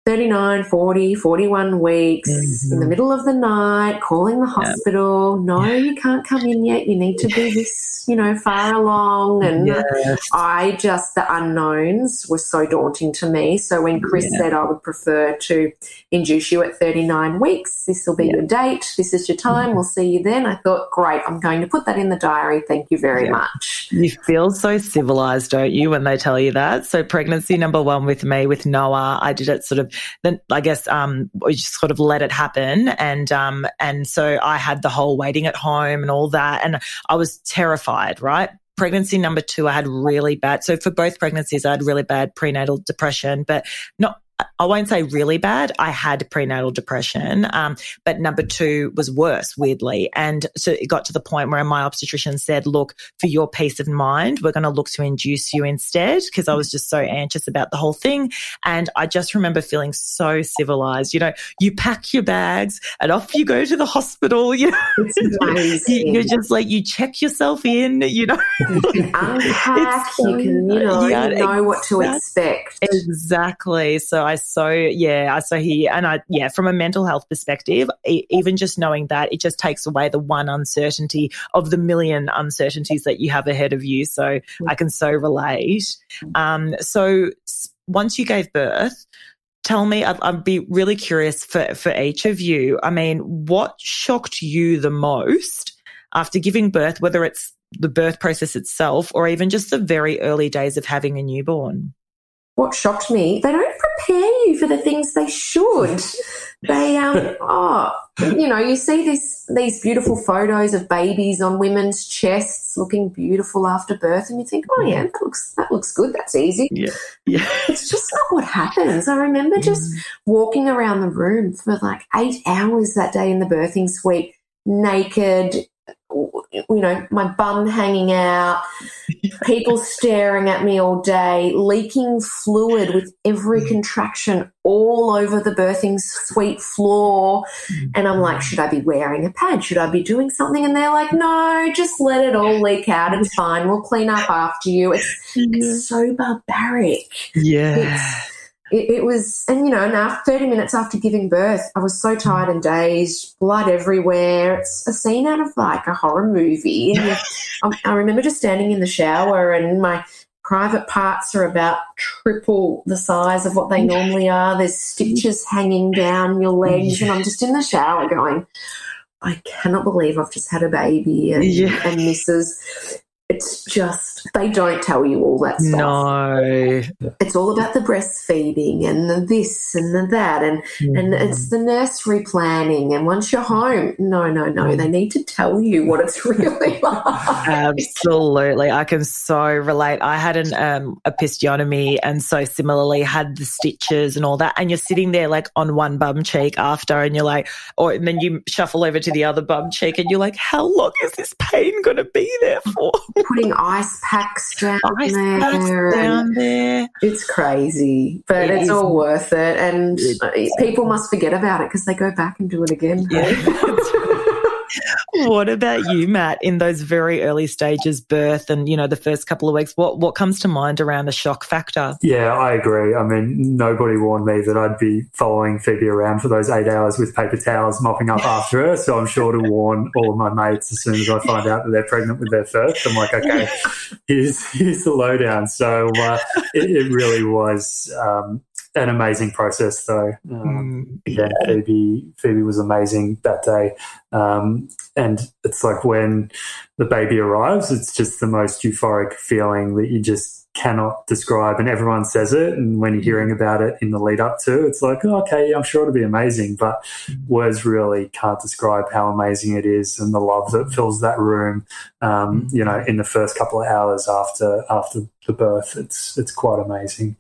39, 40, 41 weeks mm-hmm. in the middle of the night, calling the hospital. No, you can't come in yet. You need to be this, you know, far along. And yes. I just, the unknowns were so daunting to me. So when Chris yeah. said I would prefer to induce you at 39 weeks, this will be your date, this is your time, mm-hmm. we'll see you then. I thought, great, I'm going to put that in the diary. Thank you very much. You feel so civilized, don't you, when they tell you that? So pregnancy number one with me, with Noah, I did it sort of then I guess um, we just sort of let it happen, and um, and so I had the whole waiting at home and all that, and I was terrified, right? Pregnancy number two, I had really bad. So for both pregnancies, I had really bad prenatal depression, but not I won't say really bad. I had prenatal depression, um, but number two was worse, weirdly. And so it got to the point where my obstetrician said, look, for your peace of mind, we're going to look to induce you instead because I was just so anxious about the whole thing. And I just remember feeling so civilized. You know, you pack your bags and off you go to the hospital. You know, [LAUGHS] you're just like, you check yourself in, you know. You [LAUGHS] can unpack, you can, you know, yeah, you know what to expect. Exactly. So I so yeah, I so he and I yeah, from a mental health perspective, even just knowing that it just takes away the one uncertainty of the million uncertainties that you have ahead of you. So mm-hmm. I can so relate. Um, so once you gave birth, tell me I'd, I'd, be really curious for for each of you i mean what shocked you the most after giving birth whether it's the birth process itself or even just the very early days of having a newborn what shocked me, they don't prepare you for the things they should. They, um, [LAUGHS] oh, you know, you see this, these beautiful photos of babies on women's chests looking beautiful after birth, and you think, oh yeah, that looks that looks good. That's easy. Yeah, yeah. It's just not what happens. I remember just mm. walking around the room for like eight hours that day in the birthing suite, naked, you know, my bum hanging out, people staring at me all day, leaking fluid with every mm. contraction all over the birthing suite floor. Mm. And I'm like, should I be wearing a pad? Should I be doing something? And they're like, no, just let it all leak out. It's fine. We'll clean up after you. It's, it's so barbaric. Yeah. It's, it, it, was, and you know, now 30 minutes after giving birth, I was so tired and dazed, blood everywhere. It's a scene out of like a horror movie. [LAUGHS] And I, I remember just standing in the shower and my private parts are about triple the size of what they normally are. There's stitches hanging down your legs, and I'm just in the shower going, I cannot believe I've just had a baby and, yeah. and Mrs. It's just, they don't tell you all that stuff. No. It's all about the breastfeeding and the this and the that. And, mm. and it's the nursery planning. And once you're home, no, no, no. They need to tell you what it's [LAUGHS] really like. Absolutely. I can so relate. I had an um, episiotomy and so similarly had the stitches and all that. And you're sitting there like on one bum cheek after and you're like, or and then you shuffle over to the other bum cheek and you're like, how long is this pain going to be there for? putting [LAUGHS] ice packs down ice there. Down there. It's crazy, but it it's all worth it. And people must forget about it because they go back and do it again. Yeah. [LAUGHS] what about you, Matt, in those very early stages, birth and, you know, the first couple of weeks? What, what comes to mind around the shock factor? Yeah, I agree. I mean, nobody warned me that I'd be following Phoebe around for those eight hours with paper towels mopping up after her. So I'm sure to warn all of my mates as soon as I find out that they're pregnant with their first. I'm like, okay, [LAUGHS] here's, here's the lowdown. So uh, it, it, really was um, an amazing process, though. Um, mm, yeah, Phoebe Phoebe was amazing that day, um, and it's like when the baby arrives, it's just the most euphoric feeling that you just cannot describe and everyone says it and when you're hearing about it in the lead up to it's like oh, okay i'm sure it'll be amazing but words really can't describe how amazing it is and the love that fills that room um, you know in the first couple of hours after after the birth. It's it's quite amazing.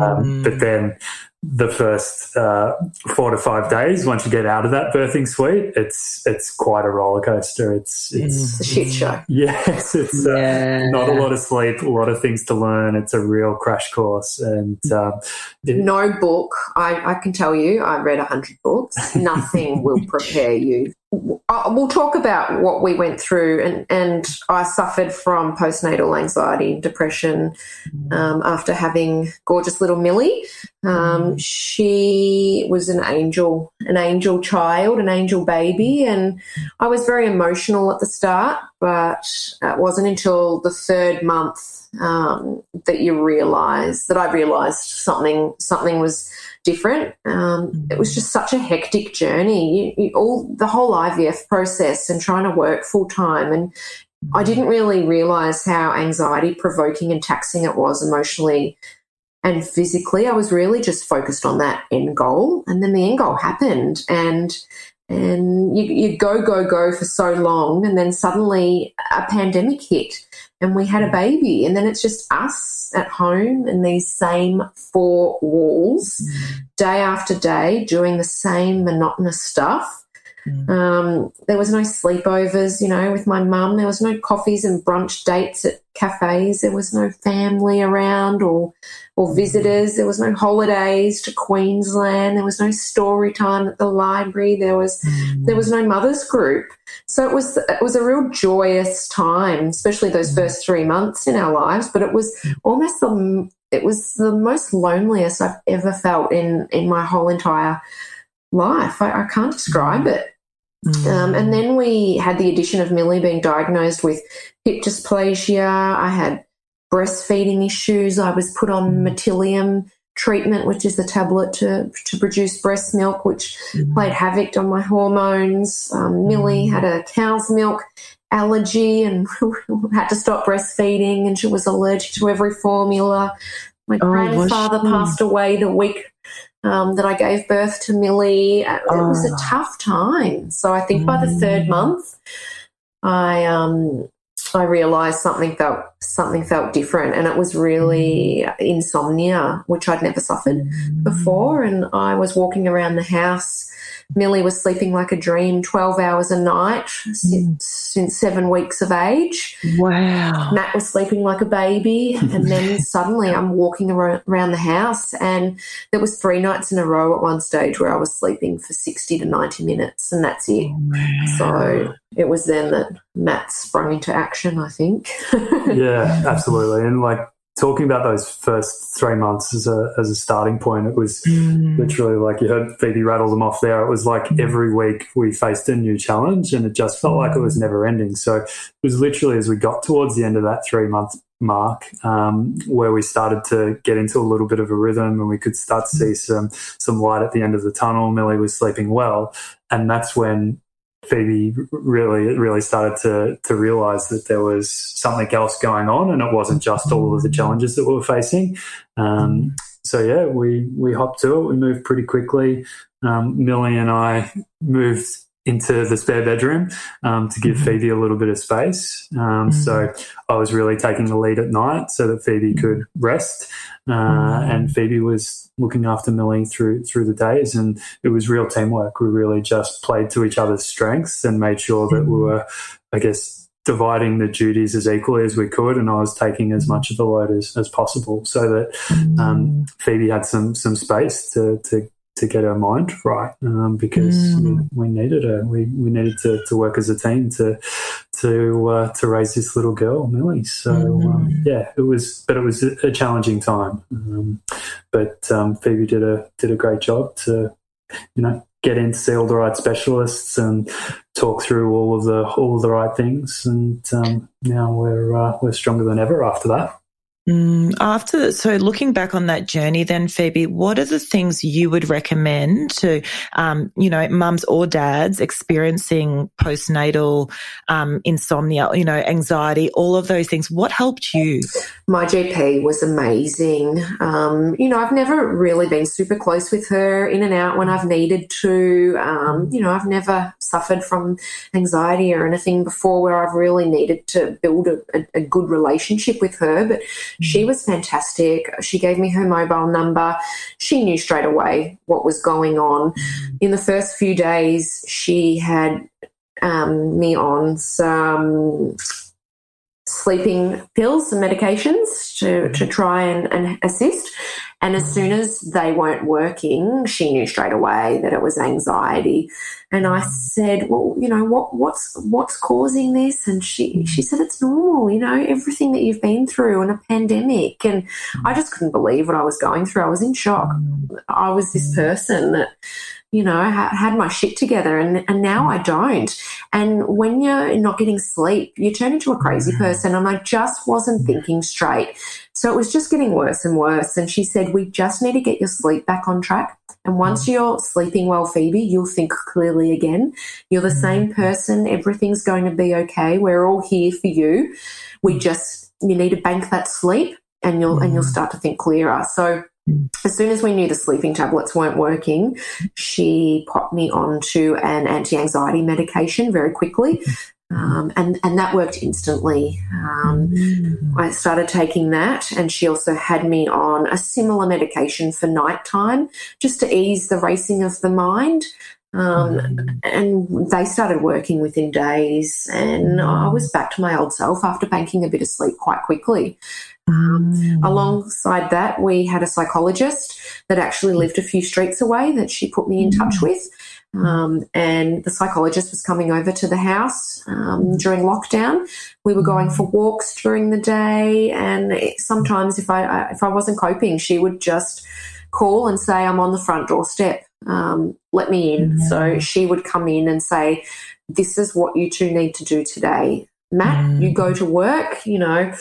Um, mm. but then the first uh, four to five days, once you get out of that birthing suite, it's it's quite a roller coaster. It's it's, a shit show. Yes, it's uh, not a lot of sleep, a lot of things to learn. It's a real crash course, and um, it, no book. I, I can tell you, I read a hundred books. [LAUGHS] Nothing will prepare you uh, we'll talk about what we went through, and, and I suffered from postnatal anxiety and depression um, after having gorgeous little Millie. Um, she was an angel, an angel child, an angel baby, and I was very emotional at the start, but it wasn't until the third month um, that you realise that I realised something something was different. Um, it was just such a hectic journey. You, you, all the whole IVF process and trying to work full time, and I didn't really realize how anxiety provoking and taxing it was emotionally and physically. I was really just focused on that end goal, and then the end goal happened, and and you, you go, go, go for so long. And then suddenly a pandemic hit and we had a baby. And then it's just us at home in these same four walls, mm. day after day, doing the same monotonous stuff. Mm. Um, there was no sleepovers, you know, with my mum. There was no coffees and brunch dates at cafes. There was no family around or or mm. visitors. There was no holidays to Queensland. There was no story time at the library. There was mm. there was no mothers group. So it was it was a real joyous time, especially those mm. first three months in our lives. But it was mm. almost the it was the most loneliest I've ever felt in in my whole entire life. I, I can't describe it. Mm. Um, and then we had the addition of Millie being diagnosed with hip dysplasia. I had breastfeeding issues. I was put on mm. Motilium treatment, which is the tablet to, to produce breast milk, which mm. played havoc on my hormones. Um, Millie mm. had a cow's milk allergy and [LAUGHS] had to stop breastfeeding, and she was allergic to every formula. My oh, grandfather passed away the week um, that I gave birth to Millie. It oh. was a tough time. So I think by the third mm. month, I um, I realised something felt something felt different, and it was really mm. insomnia, which I'd never suffered before. And I was walking around the house Millie was sleeping like a dream 12 hours a night mm. since, since seven weeks of age. Wow. Matt was sleeping like a baby. and then [LAUGHS] suddenly I'm walking around the house and there was three nights in a row at one stage where I was sleeping for 60 to 90 minutes and that's it. Oh, wow. So it was then that Matt sprung into action, I think. [LAUGHS] yeah, absolutely. And like talking about those first three months as a as a starting point, it was mm. literally like you heard Phoebe rattle them off there. It was like mm. every week we faced a new challenge, and it just felt like it was never ending. So it was literally as we got towards the end of that three month mark um, where we started to get into a little bit of a rhythm and we could start to see some some light at the end of the tunnel. Millie was sleeping well, and that's when Phoebe really really started to to realize that there was something else going on, and it wasn't just all of the challenges that we were facing. Um, so yeah, we we hopped to it. We moved pretty quickly. Um, Millie and I moved into the spare bedroom um, to give mm-hmm. Phoebe a little bit of space. Um, mm-hmm. So I was really taking the lead at night so that Phoebe could rest, uh, mm-hmm. and Phoebe was looking after Millie through through the days, and it was real teamwork. We really just played to each other's strengths and made sure that we mm-hmm. were, I guess. Dividing the duties as equally as we could, and I was taking as much of the load as, as possible, so that um, mm-hmm. Phoebe had some some space to to to get our mind right um, because mm. we, we, needed her. We, we needed to, to work as a team to to uh, to raise this little girl, Millie. So mm. um, yeah, it was, but it was a, challenging time. Um, but um, Phoebe did a did a great job to you know get in to see all the right specialists and talk through all of the all of the right things. And um, now we're uh, we're stronger than ever after that. Mm, after, so looking back on that journey, then Phoebe, what are the things you would recommend to, um, you know, mums or dads experiencing postnatal um, insomnia, you know, anxiety, all of those things? What helped you? My GP was amazing. Um, you know, I've never really been super close with her, in and out when I've needed to. Um, you know, I've never suffered from anxiety or anything before where I've really needed to build a, a, a good relationship with her, but she was fantastic. She gave me her mobile number. She knew straight away what was going on. In the first few days, she had um, me on some sleeping pills and medications to, to mm-hmm. try and, and assist. And as soon mm-hmm. as they weren't working, she knew straight away that it was anxiety. And I mm-hmm. said, "Well, you know what what's what's causing this?" And she she said, "It's normal, you know, everything that you've been through and a pandemic." And I just couldn't believe what I was going through. I was in shock. I was this person that you know, I had my shit together and, and now I don't. And when you're not getting sleep, you turn into a crazy mm. person. And I just wasn't thinking straight. So it was just getting worse and worse. And she said, We just need to get your sleep back on track. And once mm. you're sleeping well, Phoebe, you'll think clearly again. You're the same mm. person. Everything's going to be okay. We're all here for you. We just, you need to bank that sleep and you'll, and you'll start to think clearer. So as soon as we knew the sleeping tablets weren't working, she popped me onto an anti anxiety medication very quickly. Um, and, and that worked instantly. Um, mm. I started taking that, and she also had me on a similar medication for nighttime just to ease the racing of the mind. Um, mm. And they started working within days, and. I was back to my old self after banking a bit of sleep quite quickly. Um, mm. Alongside that, we had a psychologist that actually lived a few streets away that she put me in touch mm. with. Um, and the psychologist was coming over to the house um, during lockdown. We were going for walks during the day, and it, sometimes if I if I wasn't coping, she would just call and say, "I'm on the front doorstep. Um, let me in." Mm. So she would come in and say, "This is what you two need to do today." Matt, mm. you go to work. You know,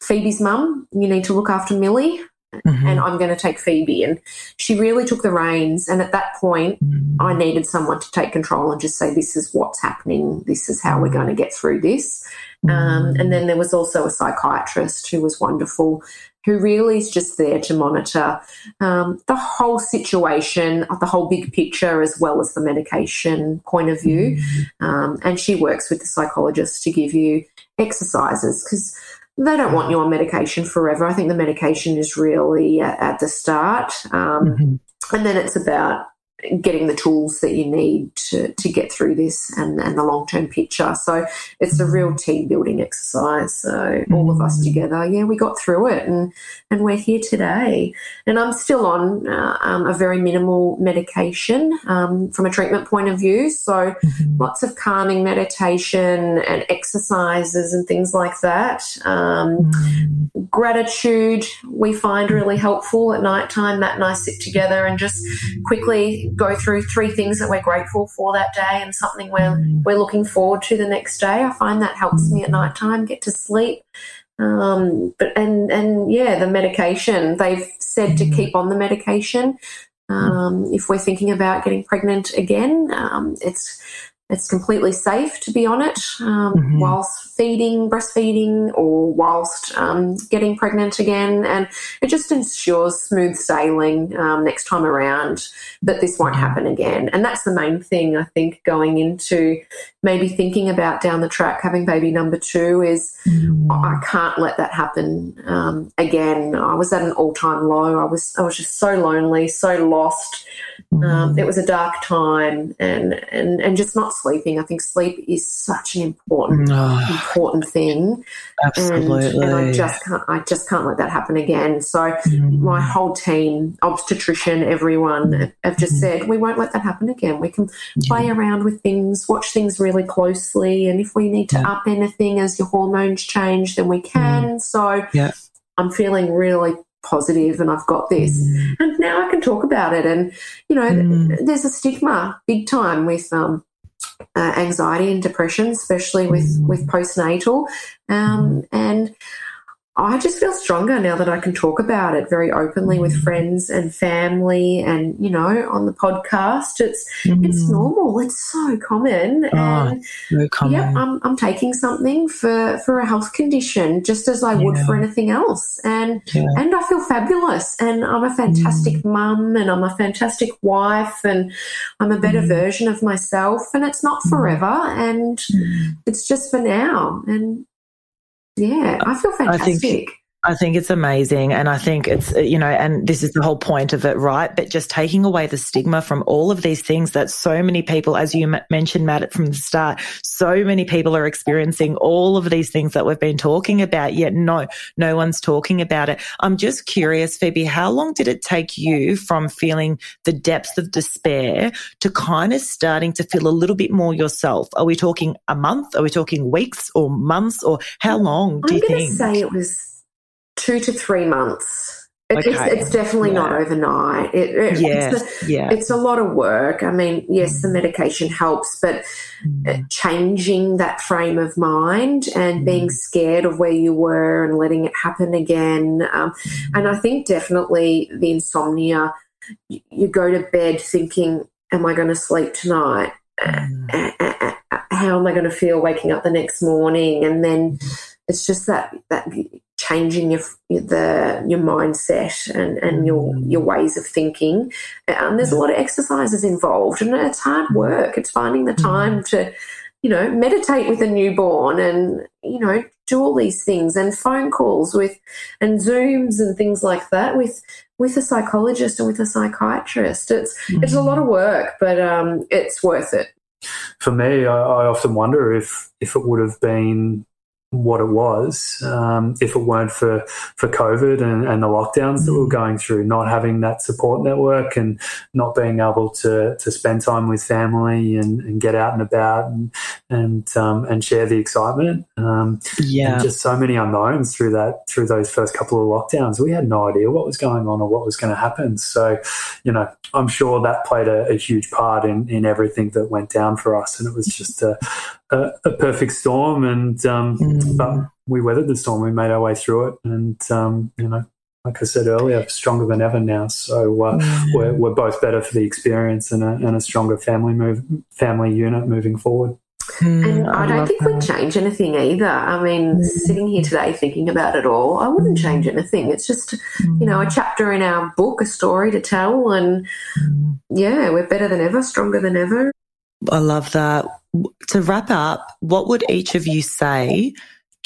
Phoebe's mum, you need to look after Millie. Mm-hmm. and I'm going to take Phoebe. And she really took the reins. And at that point, mm-hmm. I needed someone to take control and just say, this is what's happening. This is how we're going to get through this. Mm-hmm. Um, and then there was also a psychiatrist who was wonderful, who really is just there to monitor um, the whole situation, the whole big picture, as well as the medication point of view. Mm-hmm. Um, and she works with the psychologist to give you exercises because they don't want you on medication forever. I think the medication is really at, at the start. Um, mm-hmm. And then it's about getting the tools that you need to, to get through this and, and the long term picture. So it's a real team building exercise. So all of us mm. together, yeah, we got through it and, and we're here today. And I'm still on uh, um, a very minimal medication um, from a treatment point of view. So mm-hmm. lots of calming meditation and exercises and things like that. Um, mm-hmm. Gratitude we find really helpful at night time. Matt and I sit together and just quickly go through three things that we're grateful for that day and something we're mm. we're looking forward to the next day. I find that helps me at night time get to sleep. Um, but and and yeah, the medication they've said to keep on the medication. Um, if we're thinking about getting pregnant again, um, it's it's completely safe to be on it um, mm-hmm. whilst feeding, breastfeeding, or whilst um, getting pregnant again. And it just ensures smooth sailing um, next time around that this won't mm-hmm. happen again. And that's the main thing, I think, going into maybe thinking about down the track having baby number two is mm-hmm. I can't let that happen um, again. I was at an all time low. I was, I was just so lonely, so lost. Um, mm-hmm. it was a dark time and, and, and just not sleeping. I think sleep is such an important oh, important thing. Absolutely. And, and, I just can't I just can't let that happen again. So mm. my whole team, obstetrician, everyone have just mm. said, we won't let that happen again. We can yeah. play around with things, watch things really closely, and if we need to yeah. up anything as your hormones change, then we can. Mm. So yeah. I'm feeling really positive and I've got this. Mm. And now I can talk about it. And, you know, mm. there's a stigma big time with um, uh, anxiety and depression, especially with, mm. with postnatal. Um, and I just feel stronger now that I can talk about it very openly with mm. friends and family, and you know, on the podcast. It's mm. it's normal. It's so common, oh, and so common. yeah, I'm I'm taking something for for a health condition, just as I yeah. would for anything else, and yeah. and I feel fabulous, and I'm a fantastic mm. mum, and I'm a fantastic wife, and I'm a better mm. version of myself, and it's not mm. forever, and it's just for now, and yeah, I feel fantastic. I think, I think it's amazing. And I think it's, uh, you know, and this is the whole point of it, right? But just taking away the stigma from all of these things that so many people, as you mentioned, Matt, from the start, so many people are experiencing all of these things that we've been talking about, yet no, no one's talking about it. I'm just curious, Phoebe, how long did it take you from feeling the depths of despair to kind of starting to feel a little bit more yourself? Are we talking a month? Are we talking weeks or months or how long do I'm you think? say it was two to three months. It, okay. it's, it's, definitely yeah. not overnight. It, it, yes. it's, a, yeah. it's a lot of work. I mean, yes, the mm. medication helps, but mm. changing that frame of mind and mm. being scared of where you were and letting it happen again. Um, mm. And I think definitely the insomnia, you, you go to bed thinking, Am I going to sleep tonight? Mm. How am I going to feel waking up the next morning? And then it's just that that changing your the your mindset and, and your your ways of thinking. Um, there's a lot of exercises involved, and it's hard work. It's finding the time to, you know, meditate with a newborn, and you know, do all these things, and phone calls with, and Zooms and things like that with with a psychologist and with a psychiatrist. It's it's a lot of work, but um, it's worth it. For me, I, I often wonder if if it would have been what it was um, if it weren't for for COVID and, and the lockdowns that we were going through, not having that support network and not being able to to spend time with family and, and get out and about and and um, and share the excitement. Um, Yeah. and just so many unknowns through that through those first couple of lockdowns. We had no idea what was going on or what was going to happen. So, you know, I'm sure that played a, a huge part in in everything that went down for us, and it was just a a, a perfect storm. And um, Mm. but we weathered the storm. We made our way through it, and um, you know. Like I said earlier, stronger than ever now. So uh, we're, we're both better for the experience and a, and a stronger family move, family unit moving forward. Mm, And I don't think that. we'd change anything either. I mean, sitting here today thinking about it all, I wouldn't change anything. It's just, you know, a chapter in our book, a story to tell. And yeah, we're better than ever, stronger than ever. I love that. To wrap up, what would each of you say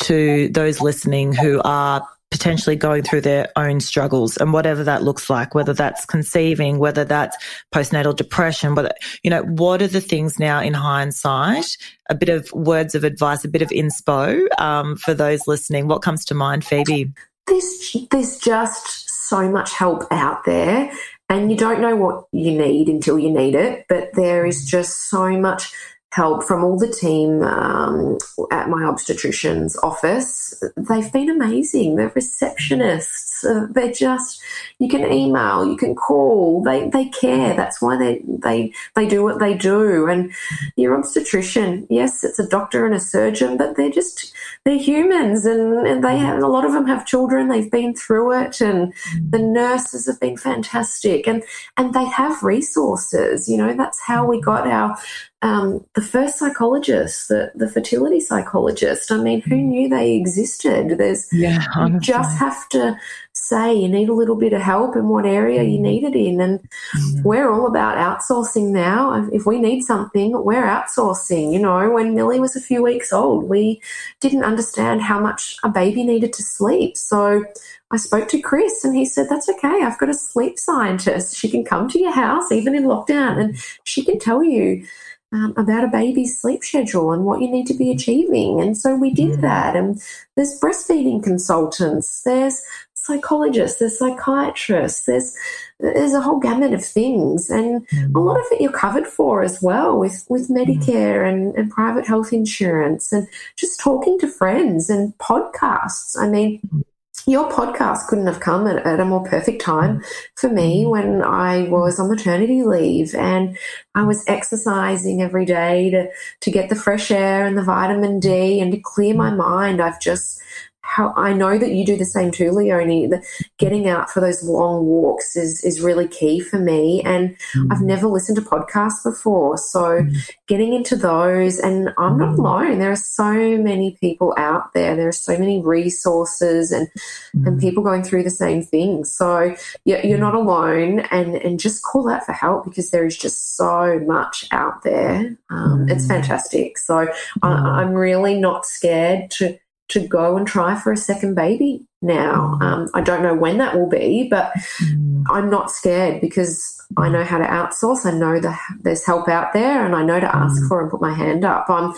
to those listening who are potentially going through their own struggles and whatever that looks like, whether that's conceiving, whether that's postnatal depression, whether, you know, what are the things now in hindsight, a bit of words of advice, a bit of inspo um, for those listening? What comes to mind, Phoebe? There's, there's just so much help out there. And you don't know what you need until you need it. But there is just so much help from all the team um, at my obstetrician's office. They've been amazing. The receptionists, uh, they're just, you can email, you can call, they, they care. That's why they, they, they do what they do. And your obstetrician, yes, it's a doctor and a surgeon, but they're just, they're humans and, and they have, a lot of them have children. They've been through it and the nurses have been fantastic and, and they have resources. You know, that's how we got our, um, the first psychologist, the, the fertility psychologist. I mean, who knew they existed? There's, Yeah, you just have to say you need a little bit of help in what area you mm-hmm. need it in. And mm-hmm. we're all about outsourcing now. If we need something, we're outsourcing. You know, when Millie was a few weeks old, we didn't understand how much a baby needed to sleep. So I spoke to Chris and he said, That's okay. I've got a sleep scientist. She can come to your house, even in lockdown, and mm-hmm. she can tell you um, about a baby's sleep schedule and what you need to be achieving. And so we did that. And there's breastfeeding consultants, there's psychologists, there's psychiatrists, there's there's a whole gamut of things, and a mm. lot of it you're covered for as well with with mm. Medicare and, and private health insurance, and just talking to friends and podcasts. I mean mm. your podcast couldn't have come at, at, a more perfect time for me when I was on maternity leave and I was exercising every day to, to get the fresh air and the vitamin D and to clear my mind. I've just how I know that you do the same too, Leonie. The, getting out for those long walks is is really key for me, and I've mm. never listened to podcasts before. So, mm. getting into those, and I'm not mm. alone. There are so many people out there. There are so many resources, and and people going through the same thing. So, you're, you're not alone, and and just call out for help because there is just so much out there. Um, it's fantastic. So, I, I'm really not scared to to go and try for a second baby now. Mm. Um, I don't know when that will be, but mm. I'm not scared because I know how to outsource. I know that there's help out there, and I know to ask mm. for and put my hand up. I'm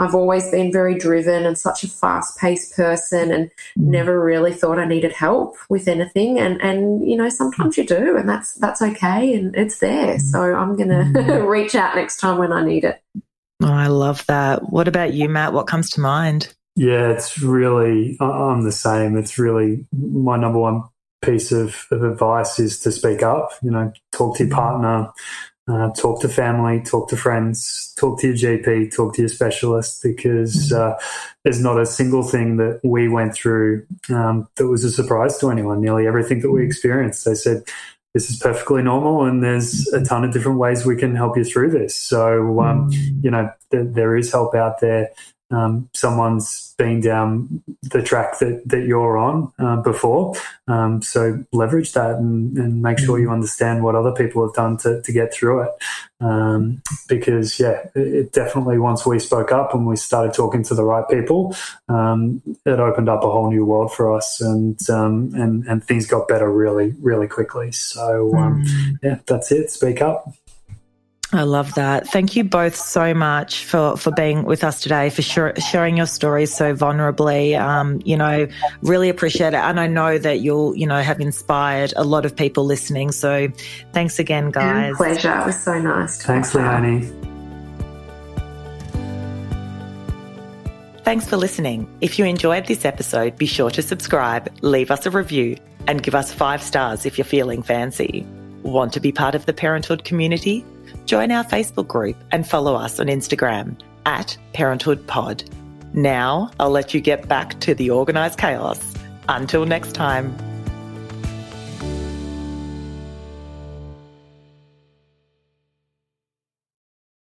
I've always been very driven and such a fast-paced person, and never really thought I needed help with anything. And and you know sometimes you do, and that's that's okay, and it's there. So I'm gonna [LAUGHS] reach out next time when I need it. Oh, I love that. What about you, Matt? What comes to mind? Yeah, it's really, I'm the same. It's really my number one piece of, of advice is to speak up, you know, talk to your partner, uh, talk to family, talk to friends, talk to your GP, talk to your specialist, because uh, there's not a single thing that we went through um, that was a surprise to anyone. Nearly everything that we experienced, they said, this is perfectly normal and there's a ton of different ways we can help you through this. So, um, you know, th- there is help out there. Um, someone's been down the track that, that you're on uh, before. Um, so leverage that and, and, make sure you understand what other people have done to, to get through it. Um, because, yeah, it definitely, once we spoke up and we started talking to the right people, um, it opened up a whole new world for us and, um, and, and things got better really, really quickly. So, mm. yeah, that's it. Speak up. I love that. Thank you both so much for, for being with us today, for sure, sharing your stories so vulnerably. Um, you know, really appreciate it. And I know that you'll, you know, have inspired a lot of people listening. So thanks again, guys. Yeah, pleasure. It was so nice. Thanks, Leonie. Thanks for listening. If you enjoyed this episode, be sure to subscribe, leave us a review, and give us five stars if you're feeling fancy. Want to be part of the parenthood community? Join our Facebook group and follow us on Instagram at Parenthood Pod. Now I'll let you get back to the organised chaos. Until next time.